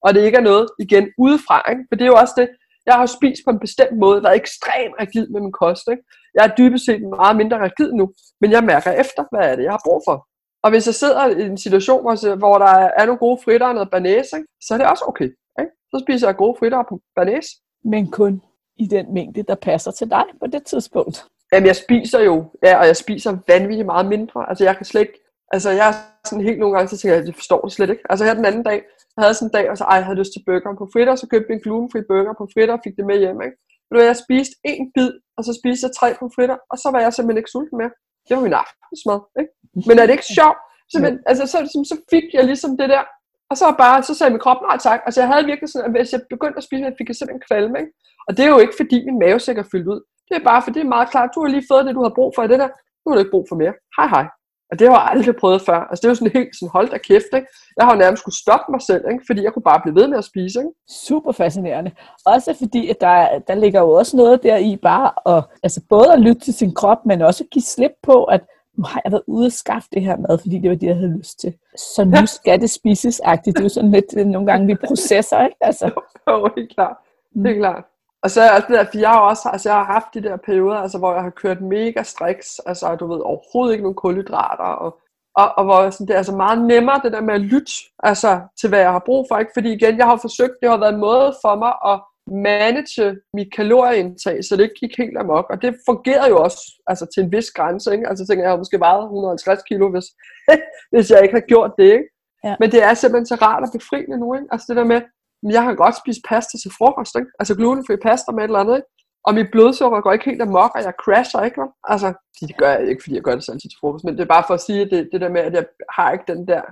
og det ikke er noget, igen, udefra, ikke? for det er jo også det, jeg har spist på en bestemt måde, været ekstremt rigid med min kost. Ikke? Jeg er dybest set meget mindre rigid nu, men jeg mærker efter, hvad er det, jeg har brug for. Og hvis jeg sidder i en situation, hvor der er nogle gode fritter og noget banæs, ikke, så er det også okay. Ikke? Så spiser jeg gode fritter på banæs. Men kun i den mængde, der passer til dig på det tidspunkt. Jamen, jeg spiser jo, ja, og jeg spiser vanvittigt meget mindre. Altså, jeg kan slet ikke, altså, jeg er sådan helt nogle gange, så tænker jeg, jeg forstår det slet ikke. Altså, her den anden dag, jeg havde sådan en dag, og så ej, jeg havde lyst til burger på fritter, så købte jeg en glutenfri burger på fritter og fik det med hjem, ikke? Hvad, jeg spiste en bid, og så spiste jeg tre pomfritter, og så var jeg simpelthen ikke sulten mere. Det var min aftensmad, ikke? Men er det ikke sjovt? Simpelthen, altså, så, så, så fik jeg ligesom det der, og så bare, så sagde min krop nej tak. Altså jeg havde virkelig sådan, at hvis jeg begyndte at spise, fik jeg simpelthen kvalme, ikke? Og det er jo ikke fordi min mavesæk er fyldt ud. Det er bare fordi det er meget klart, du har lige fået det, du har brug for i det der. Nu har du ikke brug for mere. Hej hej. Og det har jeg aldrig prøvet før. Altså det er jo sådan helt sådan, hold da kæft, ikke? Jeg har jo nærmest skulle stoppe mig selv, ikke? Fordi jeg kunne bare blive ved med at spise, ikke? Super fascinerende. Også fordi, at der, der ligger jo også noget der i bare at, altså både at lytte til sin krop, men også at give slip på, at nu har jeg været ude og skaffe det her mad, fordi det var det, jeg havde lyst til. Så nu skal det spises -agtigt. Det er jo sådan lidt, nogle gange vi processer, ikke? Altså. Jo, helt klart. Det er klart. Og så er også det der, har også altså jeg har haft de der perioder, altså, hvor jeg har kørt mega striks, altså du ved overhovedet ikke nogen kulhydrater, og, og, og hvor sådan, det er altså meget nemmere det der med at lytte altså, til, hvad jeg har brug for. Ikke? Fordi igen, jeg har forsøgt, det har været en måde for mig at manage mit kalorieindtag, så det ikke gik helt amok. Og det fungerede jo også altså, til en vis grænse. Ikke? Altså tænker, jeg har måske vejet 150 kilo, hvis, hvis jeg ikke har gjort det. Ikke? Ja. Men det er simpelthen så rart at befriende nu. Ikke? Altså det der med, jeg kan godt spise pasta til frokost, ikke? altså glutenfri pasta med et eller andet, ikke? og mit blodsukker går ikke helt amok, og jeg crasher ikke. Altså, det gør jeg ikke, fordi jeg gør det sådan til frokost, men det er bare for at sige, at det, det der med, at jeg har ikke den der,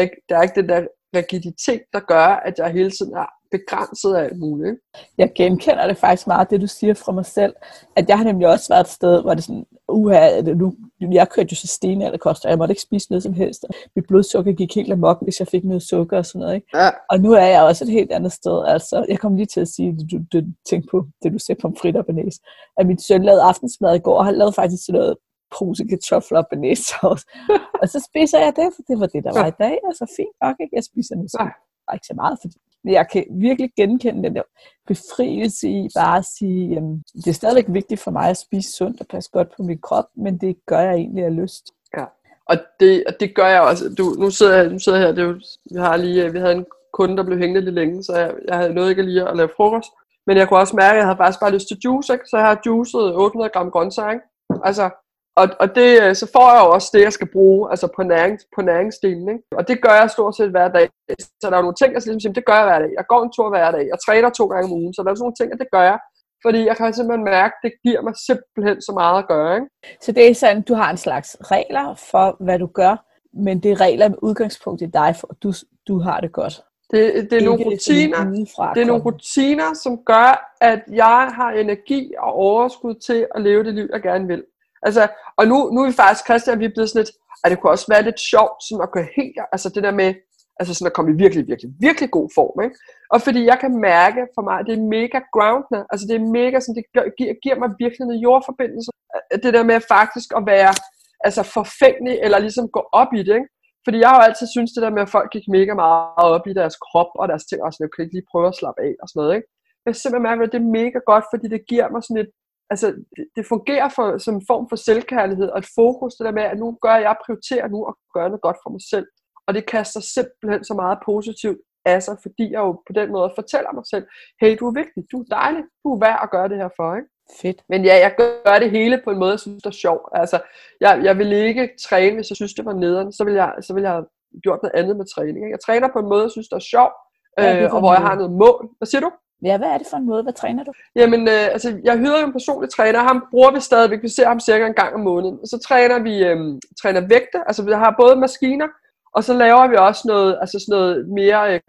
ikke? der er ikke den der rigiditet, der gør, at jeg hele tiden er begrænset af alt muligt. Jeg genkender det faktisk meget, det du siger fra mig selv, at jeg har nemlig også været et sted, hvor det sådan, uha, nu, jeg kørte jo så sten eller koster, jeg måtte ikke spise noget som helst. Mit blodsukker gik helt amok, hvis jeg fik noget sukker og sådan noget. Ikke? Ja. Og nu er jeg også et helt andet sted. Altså, jeg kom lige til at sige, du, du, tænkte på det, du sagde på fritter og banæs. At min søn lavede aftensmad i går, og han lavede faktisk sådan noget pose kartofler og banæssauce. og så spiser jeg det, for det var det, der var i dag. Altså fint nok, ikke? Jeg spiser nu så ikke så meget, fordi jeg kan virkelig genkende den der befrielse i bare at sige, jamen, det er stadigvæk vigtigt for mig at spise sundt og passe godt på min krop, men det gør jeg egentlig af lyst. Ja, og det, og det gør jeg også. Du, nu, sidder jeg, nu sidder jeg her, det er jo, vi, har lige, øh, vi havde en kunde, der blev hængende lidt længe, så jeg, jeg havde noget ikke lige at lave frokost. Men jeg kunne også mærke, at jeg havde faktisk bare lyst til juice, ikke? så jeg har juicet 800 gram grøntsager. Altså, og, og det, øh, så får jeg jo også det, jeg skal bruge, altså på, nærings, på næringsdelen. Ikke? Og det gør jeg stort set hver dag. Så der er nogle ting, jeg ligesom siger, det gør jeg hver dag. Jeg går en tur hver dag. Jeg træner to gange om ugen. Så der er sådan nogle ting, og det gør jeg. Fordi jeg kan simpelthen mærke, at det giver mig simpelthen så meget at gøre. Ikke? Så det er sådan, du har en slags regler for, hvad du gør, men det er regler med udgangspunkt i dig, for at du, du har det godt. Det, det er nogle rutiner, det er nogle rutiner, som gør, at jeg har energi og overskud til at leve det liv, jeg gerne vil. Altså, og nu, nu er vi faktisk, Christian, vi er blevet sådan lidt, at det kunne også være lidt sjovt, sådan at gå helt, altså det der med, altså sådan at komme i virkelig, virkelig, virkelig god form, ikke? Og fordi jeg kan mærke for mig, at det er mega groundende, altså det er mega sådan, det giver, giver mig virkelig noget jordforbindelse, det der med faktisk at være, altså forfængelig, eller ligesom gå op i det, ikke? Fordi jeg har jo altid syntes det der med, at folk gik mega meget op i deres krop og deres ting, og sådan, jeg kan ikke lige prøve at slappe af og sådan noget, ikke? Jeg simpelthen mærker, at det er mega godt, fordi det giver mig sådan et, altså, det, det fungerer for, som en form for selvkærlighed og et fokus, det der med, at nu gør jeg, prioriterer nu at gøre noget godt for mig selv. Og det kaster simpelthen så meget positivt af sig, fordi jeg jo på den måde fortæller mig selv, hey, du er vigtig, du er dejlig, du er værd at gøre det her for, ikke? Fedt. Men ja, jeg gør det hele på en måde, jeg synes, det er sjovt. Altså, jeg, jeg vil ikke træne, hvis jeg synes, det var nederen. Så vil jeg, så vil jeg have gjort noget andet med træning. Ikke? Jeg træner på en måde, jeg synes, det er sjovt, ja, øh, og hvor jeg har noget mål. Hvad siger du? Ja, hvad er det for en måde? Hvad træner du? Jamen, øh, altså, jeg hyrer en personlig træner. Ham bruger vi stadigvæk. Vi ser ham cirka en gang om måneden. Så træner vi øh, træner vægte. Altså, vi har både maskiner, og så laver vi også noget, altså sådan noget mere øh,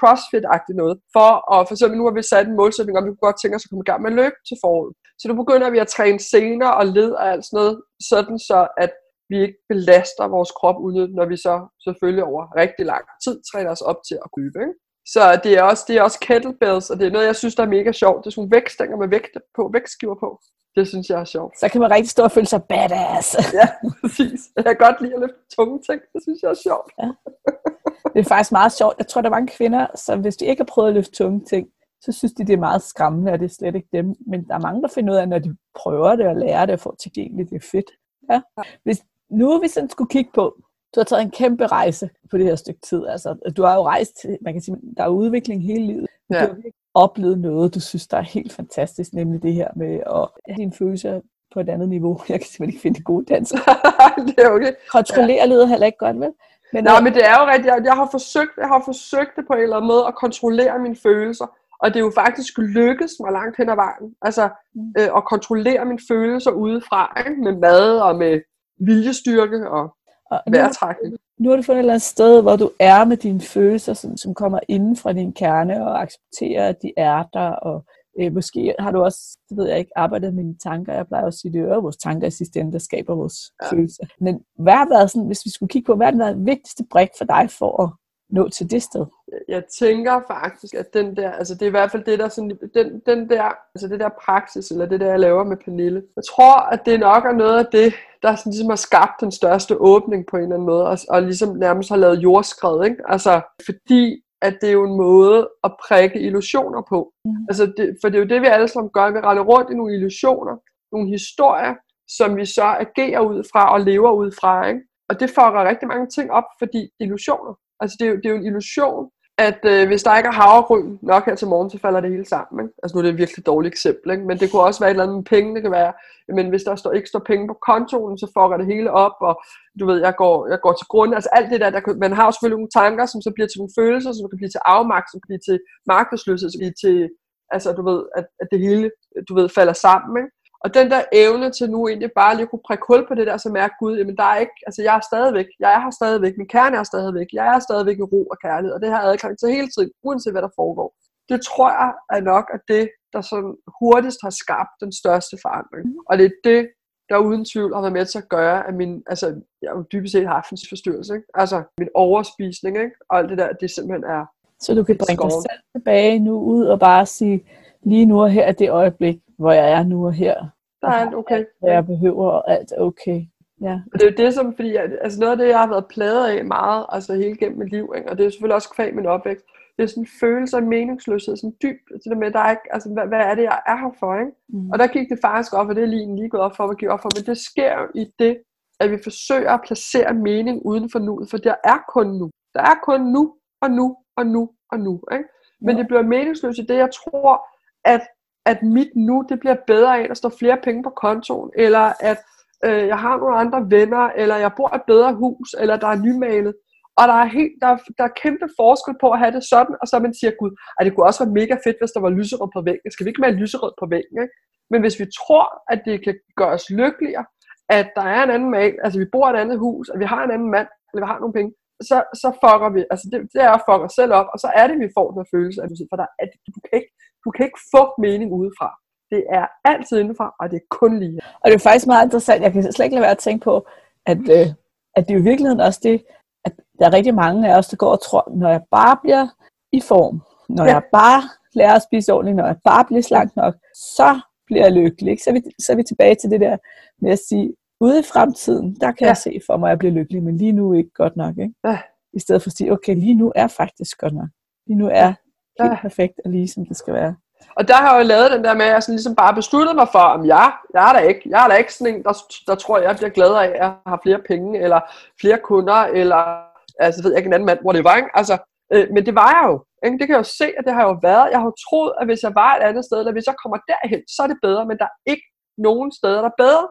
crossfit-agtigt noget. For, og for eksempel nu har vi sat en målsætning om, vi kunne godt tænke os at komme i gang med løb til foråret. Så nu begynder vi at træne senere og led og alt sådan noget, sådan så at vi ikke belaster vores krop unødigt, når vi så selvfølgelig over rigtig lang tid træner os op til at købe. Ikke? Så det er, også, det er også kettlebells, og det er noget, jeg synes, der er mega sjovt. Det er sådan nogle vægtstænger med vægte på, vægtskiver på. Det synes jeg er sjovt. Så kan man rigtig stå og føle sig badass. ja, præcis. Jeg kan godt lide at løfte tunge ting. Det synes jeg er sjovt. Ja. Det er faktisk meget sjovt. Jeg tror, der er mange kvinder, som hvis de ikke har prøvet at løfte tunge ting, så synes de, det er meget skræmmende, og det er slet ikke dem. Men der er mange, der finder ud af, når de prøver det og lærer det og får tilgængeligt, det er fedt. Ja. Hvis, nu vi sådan skulle kigge på, du har taget en kæmpe rejse på det her stykke tid. Altså, du har jo rejst, man kan sige, der er udvikling hele livet. Ja. Du har oplevet noget, du synes, der er helt fantastisk, nemlig det her med at have dine følelser på et andet niveau. Jeg kan simpelthen ikke finde det gode dansk. det er okay. Kontrollere ja. livet heller ikke godt, vel? Men, Nej, men det er jo rigtigt. Jeg, jeg, har forsøgt, jeg har forsøgt det på en eller anden måde at kontrollere mine følelser. Og det er jo faktisk lykkedes mig langt hen ad vejen. Altså øh, at kontrollere mine følelser udefra, ikke? med mad og med viljestyrke og Og nu, vejrtrækning. nu har du fundet et eller andet sted, hvor du er med dine følelser, som, som kommer inden fra din kerne, og accepterer, at de er der, og øh, måske har du også, det ved jeg ikke, arbejdet med dine tanker. Jeg plejer også at sige, det er vores tanker i sidste ende, der skaber vores Ja. ja. følelser. Men hvad har været sådan, hvis vi skulle kigge på, hvad har været den vigtigste brik for dig for at nå til det sted? jeg tænker faktisk, at den der, altså det er i hvert fald det der, sådan, den, den der, altså det der praksis, eller det der, jeg laver med Pernille. Jeg tror, at det nok er noget af det, der sådan ligesom har skabt den største åbning på en eller anden måde, og, og ligesom nærmest har lavet jordskred, ikke? Altså, fordi at det er jo en måde at prikke illusioner på. Mm. Altså, det, for det er jo det, vi alle sammen gør. Vi render rundt i nogle illusioner, nogle historier, som vi så agerer ud fra og lever ud fra, ikke? Og det fucker rigtig mange ting op, fordi illusioner. Altså, det er jo, det er jo en illusion, at øh, hvis der ikke er havregryn nok her til morgen, så falder det hele sammen. Ikke? Altså nu er det et virkelig dårligt eksempel, ikke? men det kunne også være et eller andet med penge, det kan være, men hvis der står, ikke står penge på kontoen, så fucker det hele op, og du ved, jeg går, jeg går til grund, altså alt det der, der man har jo selvfølgelig nogle tanker, som så bliver til nogle følelser, som kan blive til afmagt, som kan blive til magtesløshed, som kan blive til, altså du ved, at, at det hele, du ved, falder sammen, ikke? Og den der evne til nu egentlig bare lige at kunne prikke hul på det der, så mærke Gud, jamen der er ikke, altså jeg er stadigvæk, jeg er her stadigvæk, min kerne er stadigvæk, jeg er stadigvæk i ro og kærlighed, og det har jeg adgang til hele tiden, uanset hvad der foregår. Det tror jeg er nok af det, der sådan hurtigst har skabt den største forandring. Og det er det, der uden tvivl har været med til at gøre, at min, altså jeg har jo dybest set haft en forstyrrelse, ikke? altså min overspisning, ikke? og alt det der, det simpelthen er, Så du kan bringe dig skåret. selv tilbage nu ud og bare sige, lige nu og her er det øjeblik, hvor jeg er nu og her. der er alt okay. Hvad jeg behøver, og alt er okay. Ja. Og det er jo det, som, fordi altså noget af det, jeg har været plaget af meget, altså hele gennem mit liv, ikke? og det er selvfølgelig også kvæg min opvækst, det er sådan en følelse af meningsløshed, sådan dyb, det der med, der er ikke, altså hvad, hvad er det, jeg er her for, ikke? Mm. Og der gik det faktisk op, og det er lige, lige gået op for, og gik op for, men det sker jo i det, at vi forsøger at placere mening uden for nuet, for der er kun nu. Der er kun nu, og nu, og nu, og nu, ikke? Men Ja. det bliver meningsløst i det, jeg tror, at, at mit nu, det bliver bedre af, at der står flere penge på kontoen, eller at øh, jeg har nogle andre venner, eller jeg bor i et bedre hus, eller der er nymalet. Og der er, helt, der, er, der er kæmpe forskel på at have det sådan, og så man siger, gud, at det kunne også være mega fedt, hvis der var lyserød på væggen. Skal vi ikke have lyserød på væggen? Ikke? Men hvis vi tror, at det kan gøre os lykkeligere, at der er en anden mal, altså vi bor i et andet hus, at vi har en anden mand, eller vi har nogle penge, så, så fucker vi, altså det, det er at fucker os selv op, og så er det, vi får den her følelse af, for der er, du, kan ikke, du kan ikke få mening udefra. Det er altid indenfra, og det er kun lige. Og det er faktisk meget interessant. Jeg kan slet ikke lade være at tænke på, at, øh, at det er jo i virkeligheden også det, at der er rigtig mange af os, der går og tror, når jeg bare bliver i form, når Ja. jeg bare lærer at spise ordentligt, når jeg bare bliver slank nok, så bliver jeg lykkelig. Ikke? Så, er vi, så er vi tilbage til det der med at sige, ude i fremtiden, der kan ja. jeg se for mig, at jeg bliver lykkelig, men lige nu ikke godt nok. Ikke? Ja. I stedet for at sige, okay, lige nu er faktisk godt nok. Lige nu er helt perfekt og lige som det skal være. Og der har jeg jo lavet den der med, at jeg sådan ligesom bare besluttet mig for, om jeg, jeg er der ikke, jeg er der ikke sådan en, der, der tror, jeg bliver gladere af at have flere penge, eller flere kunder, eller altså ved jeg ikke, en anden mand, whatever, ikke? Altså, øh, men det var jeg jo. Ikke? Det kan jeg jo se, at det har jeg jo været. Jeg har jo troet, at hvis jeg var et andet sted, eller hvis jeg kommer derhen, så er det bedre, men der er ikke nogen steder, der er bedre.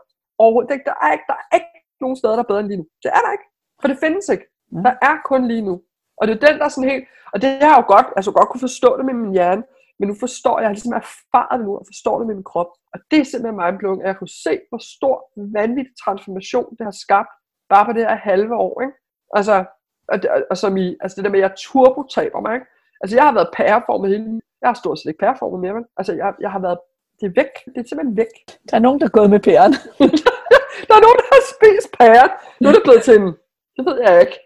Overhovedet ikke. Der er ikke, der er ikke nogen steder, der er bedre end lige nu. Det er der ikke. For det findes ikke. Der er kun lige nu. Og det er den, der er sådan helt... Og det har jeg jo godt, altså godt kunne forstå det med min hjerne, men nu forstår jeg, jeg har ligesom erfaret det nu, og forstår det med min krop. Og det er simpelthen mindblowing, at jeg kunne se, hvor stor vanvittig transformation det har skabt, bare på det her halve år. Ikke? Altså, og, det, og, og som i, altså det der med, at jeg turbotaber mig. Ikke? Altså jeg har været pæreformet hele Jeg har stort set ikke pæreformet mere, vel? Altså jeg, jeg har været, det er væk. Det er simpelthen væk. Der er nogen, der er gået med pæren. Der er nogen, der har spist pære. Nu er det blevet til en, det ved jeg ikke.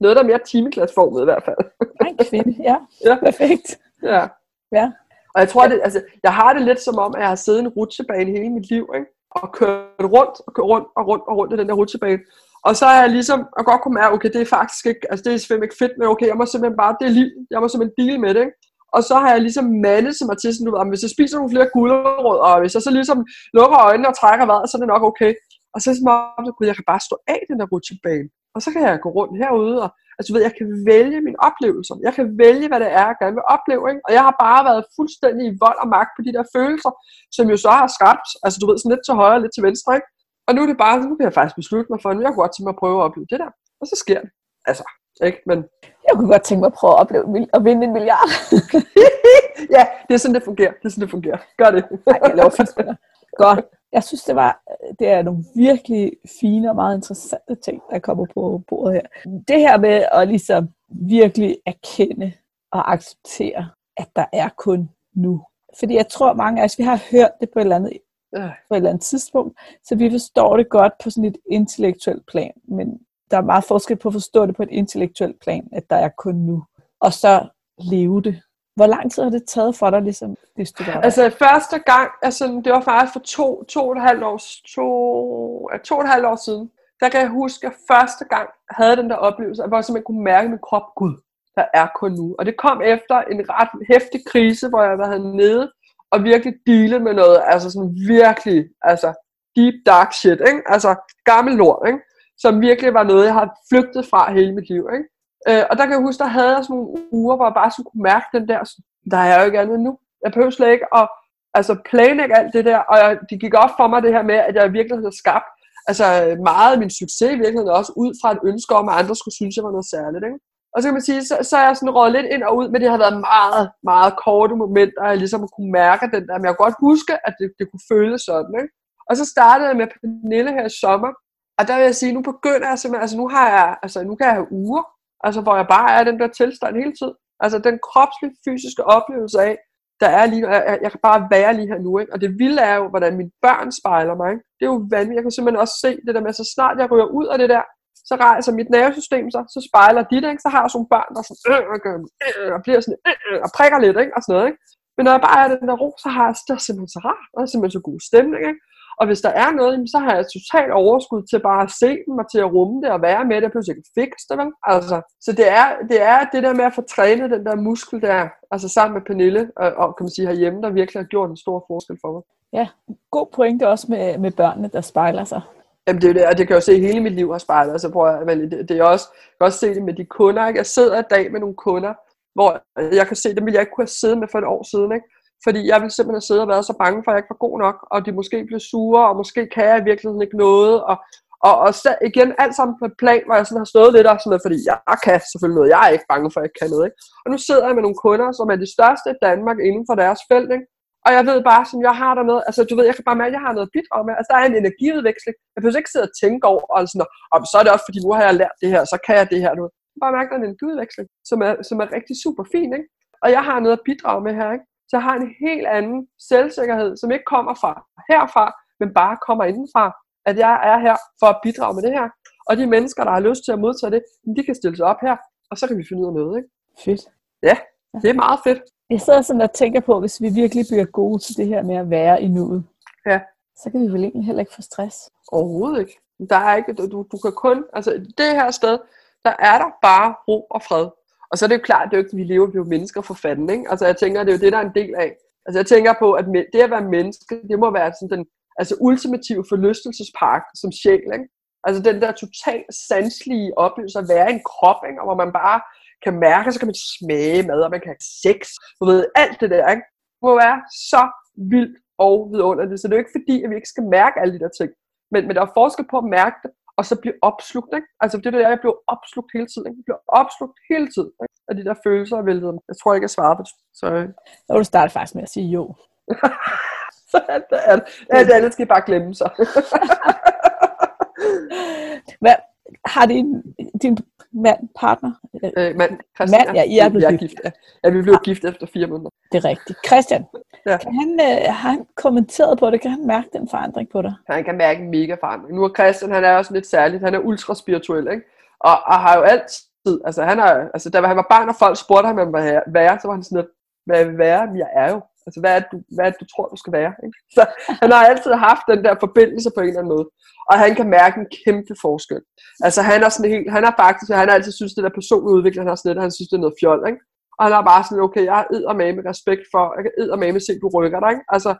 Noget, der er mere timeglasformet i hvert fald. Nej, kvinde. Ja, Ja. perfekt. Ja. Ja. Og jeg tror, det, altså, jeg har det lidt som om, at jeg har siddet i en rutsjebane hele mit liv, ikke? og kørt rundt og kørt rundt og rundt og rundt i den der rutsjebane. Og så er jeg ligesom, og godt kunne mærke, okay, det er faktisk ikke, altså det er simpelthen ikke fedt, men okay, jeg må simpelthen bare, det er liv, jeg må simpelthen deal med det, ikke? Og så har jeg ligesom mandet mig til sådan, du ved, "Jamen, hvis jeg spiser nogle flere gulerod, og hvis jeg så ligesom lukker øjnene og trækker vejret, så er det nok okay. Og så er det som om, at jeg kan bare stå af den der rutsjebane. Og så kan jeg gå rundt herude, og altså, du ved, jeg kan vælge mine oplevelser. Jeg kan vælge, hvad det er, jeg gerne vil opleve. Ikke? Og jeg har bare været fuldstændig i vold og magt på de der følelser, som jo så har skabt, altså du ved, sådan lidt til højre, lidt til venstre. Ikke? Og nu er det bare, nu kan jeg faktisk beslutte mig for, at nu jeg godt til mig at prøve at opleve det der. Og så sker det. Altså, Ikke? Men Jeg kunne godt tænke mig at prøve at, opleve, at vinde en milliard. ja, det er sådan, det fungerer. Det er sådan, det fungerer. Gør det. Nej, jeg lover. Godt. Jeg synes, det var det er nogle virkelig fine og meget interessante ting, der kommer på bordet her. Det her med at ligesom virkelig erkende og acceptere, at der er kun nu. Fordi jeg tror, mange af os, vi har hørt det på et eller andet, Øh, på et eller andet tidspunkt, så vi forstår det godt på sådan et intellektuelt plan, men der er meget forskel på at forstå det på et intellektuelt plan, at der er kun nu. Og så leve det. Hvor lang tid har det taget for dig, ligesom det stykke? Altså første gang, altså, det var faktisk for to, to og et halvt år, to, ja, to og et halvt år siden, der kan jeg huske, at første gang havde den der oplevelse, at jeg simpelthen kunne mærke min krop, Gud, der er kun nu. Og det kom efter en ret hæftig krise, hvor jeg var nede og virkelig dealet med noget, altså sådan virkelig, altså deep dark shit, ikke? altså gammel lort, ikke? som virkelig var noget, jeg har flygtet fra hele mit liv. Ikke? Øh, og der kan jeg huske, der havde jeg sådan nogle uger, hvor jeg bare sådan kunne mærke den der, sådan, der er jo ikke andet nu. Jeg behøver slet ikke at altså, planlægge alt det der, og jeg, det gik op for mig det her med, at jeg i virkeligheden havde skabt altså, meget af min succes i virkeligheden også ud fra et ønske om, at andre skulle synes, jeg var noget særligt. Ikke? Og så kan man sige, så, så er jeg sådan rådet lidt ind og ud, men det har været meget, meget korte momenter, at jeg ligesom kunne mærke den der, men jeg kunne godt huske, at det, det kunne føles sådan. Ikke? Og så startede jeg med Pernille her i sommer, og der vil jeg sige, nu begynder jeg simpelthen, altså nu har jeg, altså nu kan jeg have uger, altså hvor jeg bare er den der tilstand hele tiden. Altså den kropslige, fysiske oplevelse af, der er lige jeg, jeg kan bare være lige her nu, ikke? og det vilde er jo, hvordan mine børn spejler mig. Ikke? Det er jo vanvittigt, jeg kan simpelthen også se det der med, så snart jeg ryger ud af det der, så rejser mit nervesystem sig, så spejler de det, ikke? så har jeg sådan nogle børn, der sådan, øh, øh, øh, og bliver sådan, øh, øh, og prikker lidt, ikke? og sådan noget. Ikke? Men når jeg bare er den der ro, så har jeg det er simpelthen så rart, og det er simpelthen så god stemning. Ikke? Og hvis der er noget, så har jeg totalt overskud til bare at se dem, og til at rumme det, og være med det, jeg behøver ikke fikse det, vel? Altså, så det er, det er det der med at få trænet den der muskel der, altså sammen med Pernille, og, og kan man sige herhjemme, der virkelig har gjort en stor forskel for mig. Ja, god pointe også med, med børnene, der spejler sig. Jamen det er det, og det kan jeg jo se, hele mit liv har spejlet, altså prøv at, det, det er også, jeg kan også se det med de kunder, ikke? Jeg sidder i dag med nogle kunder, hvor jeg kan se, dem ville jeg ikke kunne have siddet med for et år siden, ikke? Fordi jeg ville simpelthen sidde og være så bange for, at jeg ikke var god nok, og de måske blev sure, og måske kan jeg i virkeligheden ikke noget, og, og, og så, igen alt sammen på et plan, hvor jeg sådan har stået lidt og sådan noget, fordi jeg kan selvfølgelig noget, jeg er ikke bange for, at jeg ikke kan noget, ikke? Og nu sidder jeg med nogle kunder, som er de største i Danmark inden for deres felt, ikke? Og jeg ved bare, som jeg har der noget, altså du ved, jeg kan bare mærke, at jeg har noget at bidrage med. Altså der er en energiudveksling. Jeg behøver ikke sidde og tænke over, og sådan, og så er det også, fordi nu har jeg lært det her, så kan jeg det her nu. Jeg bare mærke, at der er en energiudveksling, som er, som er rigtig super fin, ikke? Og jeg har noget at bidrage med her, ikke? Så har en helt anden selvsikkerhed, som ikke kommer fra herfra, men bare kommer indenfra. At jeg er her for at bidrage med det her. Og de mennesker, der har lyst til at modtage det, de kan stille sig op her, og så kan vi finde ud af noget, ikke? Fedt. Ja, det er meget fedt. Jeg sidder sådan og tænker på, hvis vi virkelig bliver gode til det her med at være i nuet, Ja. så kan vi vel egentlig heller ikke få stress. Overhovedet ikke. Der er ikke, du, du kan kun, altså det her sted, der er der bare ro og fred. Og så er det jo klart, det er jo ikke, vi lever jo mennesker for fanden, ikke? Altså jeg tænker, det er jo det, der er en del af. Altså jeg tænker på, at det at være menneske, det må være sådan den altså ultimative forlystelsespark som sjæl, ikke? Altså den der totalt sanselige oplevelse at være i en krop, ikke? Og hvor man bare kan mærke, så kan man smage mad, og man kan have sex, du ved, alt det der, ikke? Det må være så vildt og vidunderligt. Så det er jo ikke fordi, at vi ikke skal mærke alle de der ting. Men, men der er forskel på at mærke det, og så blive opslugt, ikke? Altså det er der, jeg bliver opslugt hele tiden, ikke? Jeg bliver opslugt hele tiden, ikke? Af de der følelser, jeg væltede. Jeg tror ikke, jeg svarede på det. Så, Så vil du starte faktisk med at sige jo. så det, det, ja, det andet skal I bare glemme så. Hvad, har din, din mand, partner, øh, men, Mand, ja, I er blevet vi gift. gift. Ja. ja, vi blev gift efter fire måneder. det er rigtigt. Christian, Ja. kan han, øh, har han kommenteret på det? Kan han mærke den forandring på dig? Han kan mærke en mega forandring. Nu er Christian, han er også lidt særligt. Han er ultra spirituel, ikke? Og, og har jo altid, altså han er, altså da han var barn, og folk spurgte ham, hvad han være, så var han sådan lidt, hvad jeg vil være? Men jeg er jo. Altså, hvad er, det, du, hvad er det, du tror, du skal være? Ikke? Så han har altid haft den der forbindelse på en eller anden måde. Og han kan mærke en kæmpe forskel. Altså, han er sådan helt, han er faktisk, han har altid synes, det der personlige udvikling, han har sådan lidt, han synes, det er noget fjol, ikke? Og han er bare sådan, okay, jeg har med med respekt for, jeg kan med se, du rykker dig, ikke? Altså,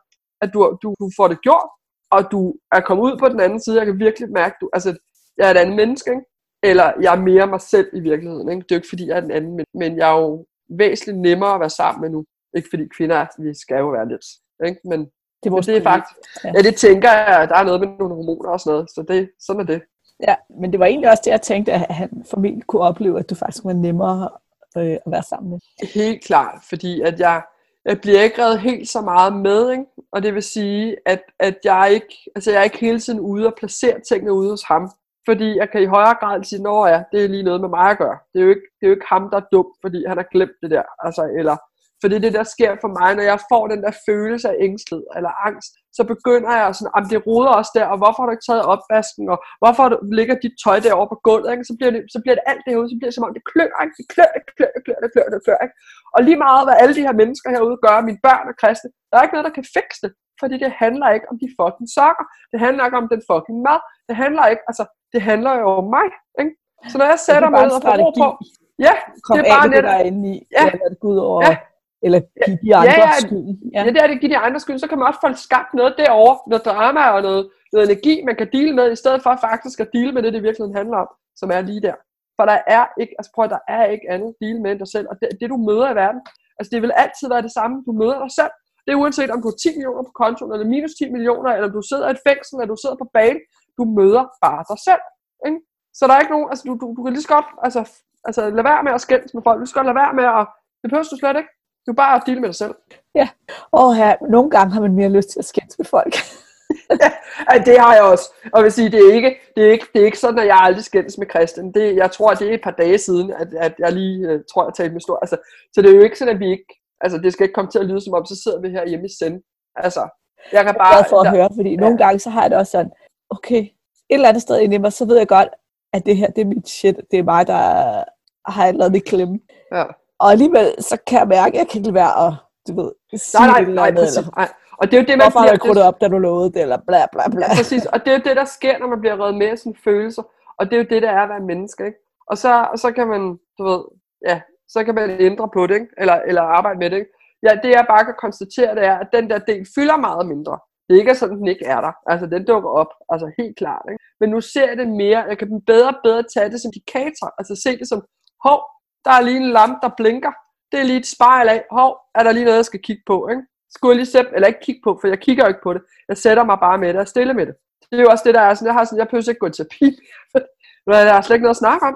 at du, du, du får det gjort, og du er kommet ud på den anden side, jeg kan virkelig mærke, du, altså, jeg er et andet menneske, ikke? Eller jeg er mere mig selv i virkeligheden, ikke? Det er jo ikke, fordi jeg er den anden, men, men jeg er jo væsentligt nemmere at være sammen med nu. Ikke fordi kvinder, er- vi skal jo være lidt, ikke? Men, Det er men det er faktisk, ja. det tænker jeg, der er noget med nogle hormoner og sådan noget, så det, sådan er det. Ja, men det var egentlig også det, jeg tænkte, at han formentlig kunne opleve, at du faktisk var nemmere øh, at være sammen med. Helt klart, fordi at jeg, jeg bliver ikke revet helt så meget med, ikke? og det vil sige, at, at jeg, ikke, altså jeg er ikke hele tiden ude og placere tingene ude hos ham. Fordi jeg kan i højere grad sige, at ja, det er lige noget med mig at gøre. Det er jo ikke, det er jo ikke ham, der er dum, fordi han har glemt det der. Altså, eller, for det er det, der sker for mig, når jeg får den der følelse af ængsted eller angst, så begynder jeg sådan, at det roder også der, og hvorfor har du ikke taget opvasken, og hvorfor ligger dit tøj derovre på gulvet, ikke? Så, bliver det, så bliver det alt derude, så bliver det som om, det klør, ikke? det klør, det klør, det klør, det klør, det klør, ikke? Og lige meget, hvad alle de her mennesker herude gør, mine børn og kristne, der er ikke noget, der kan fikse det, fordi det handler ikke om de fucking sokker, det handler ikke om den fucking mad, det handler ikke, altså, det handler jo om mig, ikke? Så når jeg sætter mig ned og får på, ja, Kom det er bare net, det der inde i, ja, det ud over, ja, eller give de andre ja, ja, skylden. Ja. ja, det er det, give de andre skylden. Så kan man også få skabt noget derovre, noget drama og noget, noget energi, man kan dele med, i stedet for faktisk at dele med det, det virkelig handler om, som er lige der. For der er ikke, altså prøv, der er ikke andet at dele med end dig selv, og det, det, du møder i verden, altså det vil altid være det samme, du møder dig selv. Det er uanset om du har 10 millioner på kontoen, eller minus 10 millioner, eller om du sidder i et fængsel, eller du sidder på bane, du møder bare dig selv. Ikke? Så der er ikke nogen, altså du, du, du kan lige så godt, altså, altså lade være med at skændes med folk, du skal lade være med at, det behøver du slet ikke. Du er bare at dele med dig selv. Ja, og her, nogle gange har man mere lyst til at skændes med folk. ja, det har jeg også. Og jeg vil sige, det er ikke, det er ikke, det er ikke sådan, at jeg aldrig skændes med Christian. Det, jeg tror, det er et par dage siden, at, at jeg lige uh, tror, jeg talte med stor. Altså, så det er jo ikke sådan, at vi ikke, altså det skal ikke komme til at lyde som om, så sidder vi her hjemme i send. Altså, jeg kan bare... Jeg er for at der, høre, fordi ja. nogle gange så har jeg det også sådan, okay, et eller andet sted inde i mig, så ved jeg godt, at det her, det er mit shit. Det er mig, der har lavet det klemme. Ja. Og alligevel, så kan jeg mærke, at jeg kan ikke være at, du ved, sige nej, nej, nej, andet. Eller, nej. Og det er jo det, man Hvorfor har jeg krudtet op, da du lovede det, eller bla bla bla. Ja, præcis, og det er jo det, der sker, når man bliver reddet med af sine følelser. Og det er jo det, der er at være menneske, ikke? Og så, og så kan man, du ved, ja, så kan man ændre på det, ikke? Eller, eller arbejde med det, ikke? Ja, det jeg bare kan konstatere, det er, at den der del fylder meget mindre. Det er ikke sådan, den ikke er der. Altså, den dukker op. Altså, helt klart. Ikke? Men nu ser jeg det mere. Jeg kan bedre og bedre tage det som indikator. Altså, se det som, hov, der er lige en lampe, der blinker. Det er lige et spejl af, hov, er der lige noget, jeg skal kigge på, ikke? Skulle jeg lige sætte, eller ikke kigge på, for jeg kigger jo ikke på det. Jeg sætter mig bare med det og stille med det. Det er jo også det, der er sådan, jeg har sådan, jeg behøver ikke gå i terapi. jeg har slet ikke noget at snakke om.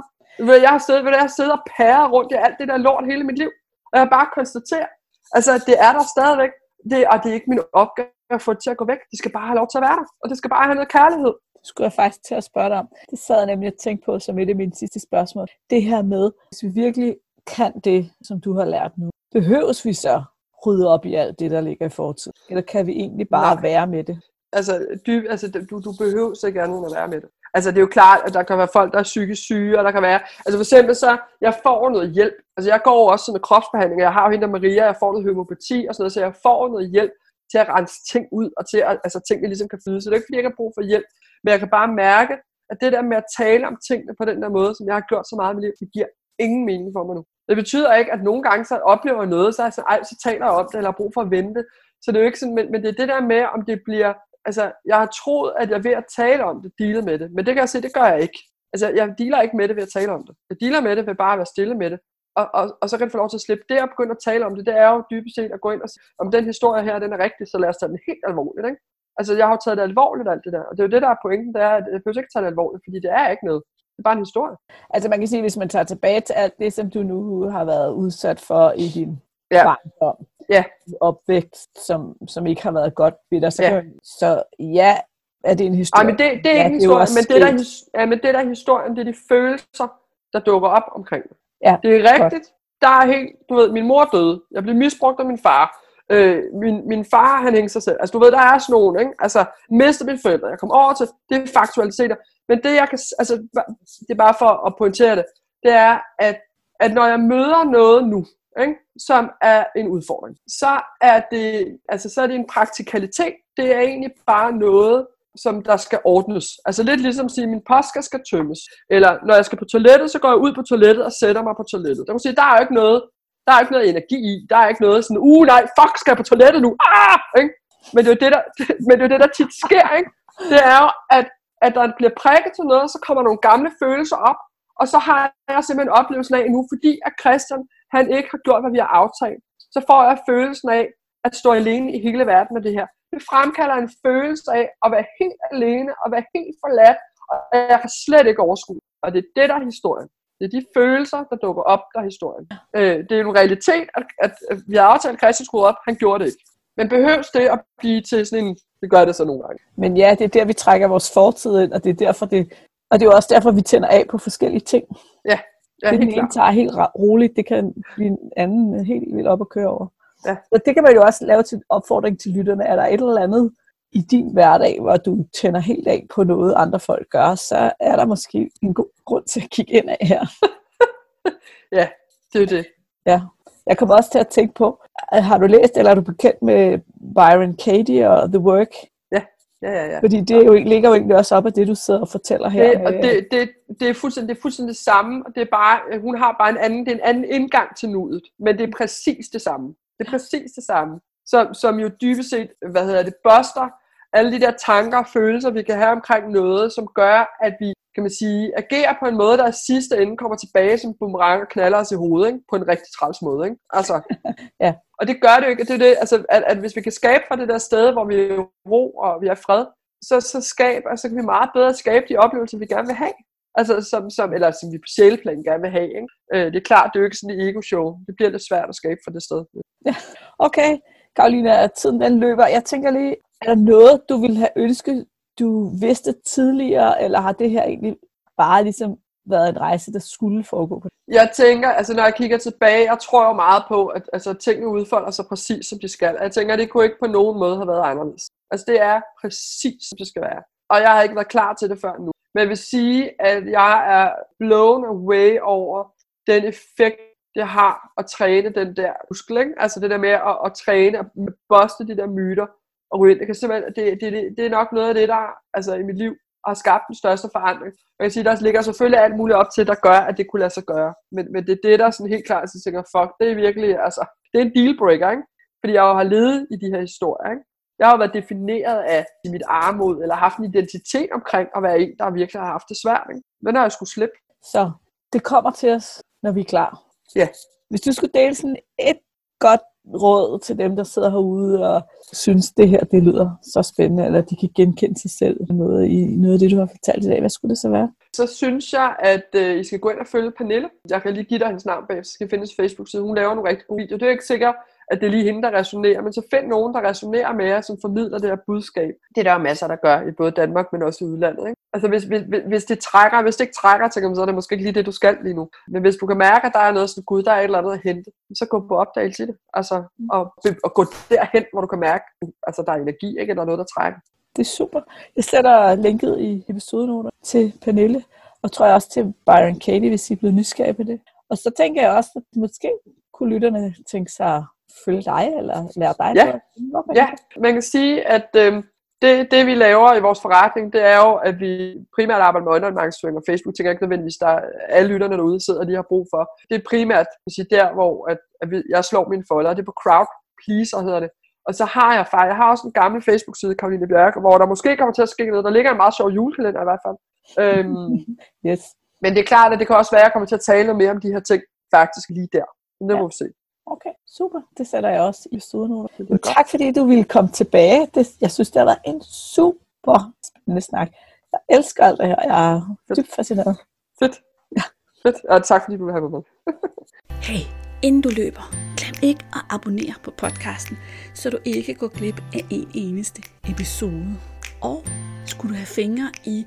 Jeg har siddet, jeg har siddet og pæret rundt i alt det der lort hele mit liv. Og jeg bare konstaterer, altså, det er der stadigvæk. Det, og det er ikke min opgave at få det til at gå væk. De skal bare have lov til at være der. Og det skal bare have noget kærlighed. Skulle jeg faktisk til at spørge dig om. Det sad jeg nemlig og tænkte på som et af mine sidste spørgsmål. Det her med, hvis vi virkelig kan det, som du har lært nu, behøves vi så rydde op i alt det, der ligger i fortiden? Eller kan vi egentlig bare Nej. være med det? Altså, dyb, altså du, du behøver så gerne at være med det. Altså, det er jo klart, at der kan være folk, der er psykisk syge, og der kan være... Altså, for eksempel så, jeg får noget hjælp. Altså, jeg går også sådan noget kropsbehandling, jeg har jo hende der Maria, jeg får noget homopati og sådan noget, så jeg får noget hjælp til at rense ting ud, og til at altså, tingene ligesom kan flyde. Så det er ikke, fordi jeg ikke har brug for hjælp, men jeg kan bare mærke, at det der med at tale om tingene på den der måde, som jeg har gjort så meget i mit liv, det giver ingen mening for mig nu. Det betyder ikke, at nogle gange så oplever jeg noget, så, er sådan, så taler jeg om det, eller har brug for at vente. Så det er jo ikke sådan, men, men det er det der med, om det bliver, altså jeg har troet, at jeg ved at tale om det, deale med det, men det kan jeg se, det gør jeg ikke. Altså jeg dealer ikke med det ved at tale om det. Jeg dealer med det ved bare at være stille med det. Og, og, og så kan du få lov til at slippe det og begynde at tale om det. Det er jo dybest set at gå ind og sige, om den historie her, den er rigtig, så lad os tage den helt alvorligt. Ikke? Altså jeg har jo taget det alvorligt alt det der. Og det er jo det, der er pointen, det er, at jeg behøver ikke tage det alvorligt, fordi det er ikke noget. Det er bare en historie. Altså man kan sige, hvis man tager tilbage til alt det, som du nu har været udsat for i din ja. barndom, ja. opvækst, som, som ikke har været godt ved dig, så, ja. Så ja, er det en historie. Ej, men det, det er ja, ikke en historie, men det, der, ja, men det der er historien, det er de følelser, der dukker op omkring det. Ja, det er rigtigt. Godt. Der er helt, du ved, min mor døde. Jeg blev misbrugt af min far. Øh, min, min far, han hængte sig selv. Altså, du ved, der er sådan nogen, ikke? Altså, mistede mine forældre. Jeg kom over til, det er faktualiteter. Men det, jeg kan, altså, det er bare for at pointere det, det er, at, at når jeg møder noget nu, ikke, som er en udfordring, så er det, altså, så er det en praktikalitet. Det er egentlig bare noget, som der skal ordnes. Altså lidt ligesom at sige, at min postkast skal tømmes. Eller når jeg skal på toilettet, så går jeg ud på toilettet og sætter mig på toilettet. Der, må sige, der er jo ikke noget, der er ikke noget energi i. Der er ikke noget sådan, uh nej, fuck, skal jeg på toilettet nu? Ah! Ikke? Men det er jo det, der, men det, er det, der tit sker. Ikke? Det er jo, at, at der bliver prikket til noget, så kommer nogle gamle følelser op, og så har jeg simpelthen oplevelsen af nu, fordi at Christian, han ikke har gjort, hvad vi har aftalt, så får jeg følelsen af at stå alene i hele verden med det her. Det fremkalder en følelse af at være helt alene, og være helt forladt, og jeg kan slet ikke overskue. Og det er det, der er historien. Det er de følelser, der dukker op, der er historien. Øh, det er en realitet, at, at, at vi har aftalt, at Christian skruede op, han gjorde det ikke. Men behøves det at blive til sådan en, det gør det så nogle gange. Men ja, det er der, vi trækker vores fortid ind, og det er derfor, det, og det er jo også derfor, vi tænder af på forskellige ting. Ja, ja det helt den ene tager helt roligt, det kan blive en anden helt vildt op at køre over. Ja. Så det kan man jo også lave til opfordring til lytterne. Er der et eller andet i din hverdag, hvor du tænder helt af på noget, andre folk gør, så er der måske en god grund til at kigge ind af her. Ja, det er det. Ja. Jeg kommer også til at tænke på, at har du læst, eller er du bekendt med Byron Katie og The Work? Ja, ja, ja. Fordi det er jo, ikke- ligger jo egentlig også op af det, du sidder og fortæller her. Det, og det, det, det, er fuldstændig, det er fuldstændig det samme, og det er bare, øh, hun har bare en anden, det er en anden indgang til nuet, men det er præcis det samme. Det er præcis det samme, som, som jo dybest set, hvad hedder det, buster alle de der tanker og følelser, vi kan have omkring noget, som gør, at vi, kan man sige, agerer på en måde, der i sidste ende kommer tilbage som boomerang og knaller os i hovedet, ikke? på en rigtig træls måde. Ikke? Altså, Ja. Og det gør det jo ikke. Det er det, altså, at, at hvis vi kan skabe fra det der sted, hvor vi er ro og vi er fred, så, så, skab, altså, kan vi meget bedre skabe de oplevelser, vi gerne vil have. Altså, som, som, eller som vi på sjæleplan gerne vil have. Ikke? Øh, det er klart, det er jo ikke sådan et ego-show. Det bliver lidt svært at skabe fra det sted. Okay, Karolina, tiden den løber. Jeg tænker lige, er der noget, du ville have ønsket, du vidste tidligere, eller har det her egentlig bare ligesom været en rejse, der skulle foregå på Jeg tænker, altså når jeg kigger tilbage, jeg tror jo meget på, at altså, tingene udfolder sig præcis, som de skal. Jeg tænker, at det kunne ikke på nogen måde have været anderledes. Altså det er præcis, som det skal være. Og jeg har ikke været klar til det før nu. Men jeg vil sige, at jeg er blown away over den effekt, det har at træne den der muskel. Ikke? Altså det der med at, at træne og boste de der myter og ryge ind. Det, kan simpelthen, det, det, det, det er nok noget af det, der altså, i mit liv har skabt den største forandring. Jeg kan sige, der ligger selvfølgelig alt muligt op til, der gør, at det kunne lade sig gøre. Men, men det er det, der sådan helt klart, så tænker, fuck, det er virkelig, altså, det er en dealbreaker, ikke? Fordi jeg jo har levet i de her historier, ikke? Jeg har været defineret af mit armod, eller haft en identitet omkring at være en, der virkelig har haft det svært, ikke? Den har jeg skulle slippe. Så det kommer til os, når vi er klar. Ja. Hvis du skulle dele sådan et godt råd til dem, der sidder herude og synes, det her det lyder så spændende, eller de kan genkende sig selv noget, i noget af det, du har fortalt i dag, hvad skulle det så være? Så synes jeg, at øh, I skal gå ind og følge Pernille. Jeg kan lige give dig hendes navn bag, så skal findes Facebook-side. Hun laver nogle rigtig gode videoer. Det er ikke sikkert, at det er lige hende, der resonerer, men så find nogen, der resonerer med jer, som formidler det her budskab. Det er der jo masser, der gør i både Danmark, men også i udlandet. Ikke? Altså hvis, hvis, hvis- det trækker, hvis det ikke trækker til dem, så er det måske ikke lige det, du skal lige nu. Men hvis du kan mærke, at der er noget sådan, gud, der er et eller andet at hente, så gå på opdagelse i det. Altså, og, og gå derhen, hvor du kan mærke, altså der er energi, ikke? eller noget, der trækker. Det er super. Jeg sætter linket i episodenoter til Pernille, og tror jeg også til Byron Katie, hvis I er blevet nysgerrige på det. Og så tænker jeg også, at måske kunne lytterne tænke sig følge dig, eller lære dig Ja. Hvorfor Ja, man kan sige, at øh, det, det vi laver i vores forretning, det er jo, at vi primært arbejder med online markedsføring og Facebook. Tænker jeg ikke nødvendigvis, der er alle lytterne derude sidder, de har brug for. Det er primært vil sige, der, hvor at, at vi, jeg slår mine folder. Det er på Crowd Pleaser hedder det. Og så har jeg faktisk, jeg har også en gammel Facebook-side, Karoline Bjørk, hvor der måske kommer til at ske noget. Der ligger en meget sjov julekalender i hvert fald. Øhm, Yes. men det er klart, at det kan også være, at jeg kommer til at tale mere om de her ting faktisk lige der. Men det Ja. må vi se. Okay, super. Det sætter jeg også i godt. Tak fordi du ville komme tilbage. Det, jeg synes, det har været en super spændende snak. Jeg elsker alt det her. Jeg er dybt fascineret. Fedt. Ja. Fedt. Og tak fordi du vil have mig med. Hey, inden du løber, glem ikke at abonnere på podcasten, så du ikke går glip af en eneste episode. Og skulle du have fingre i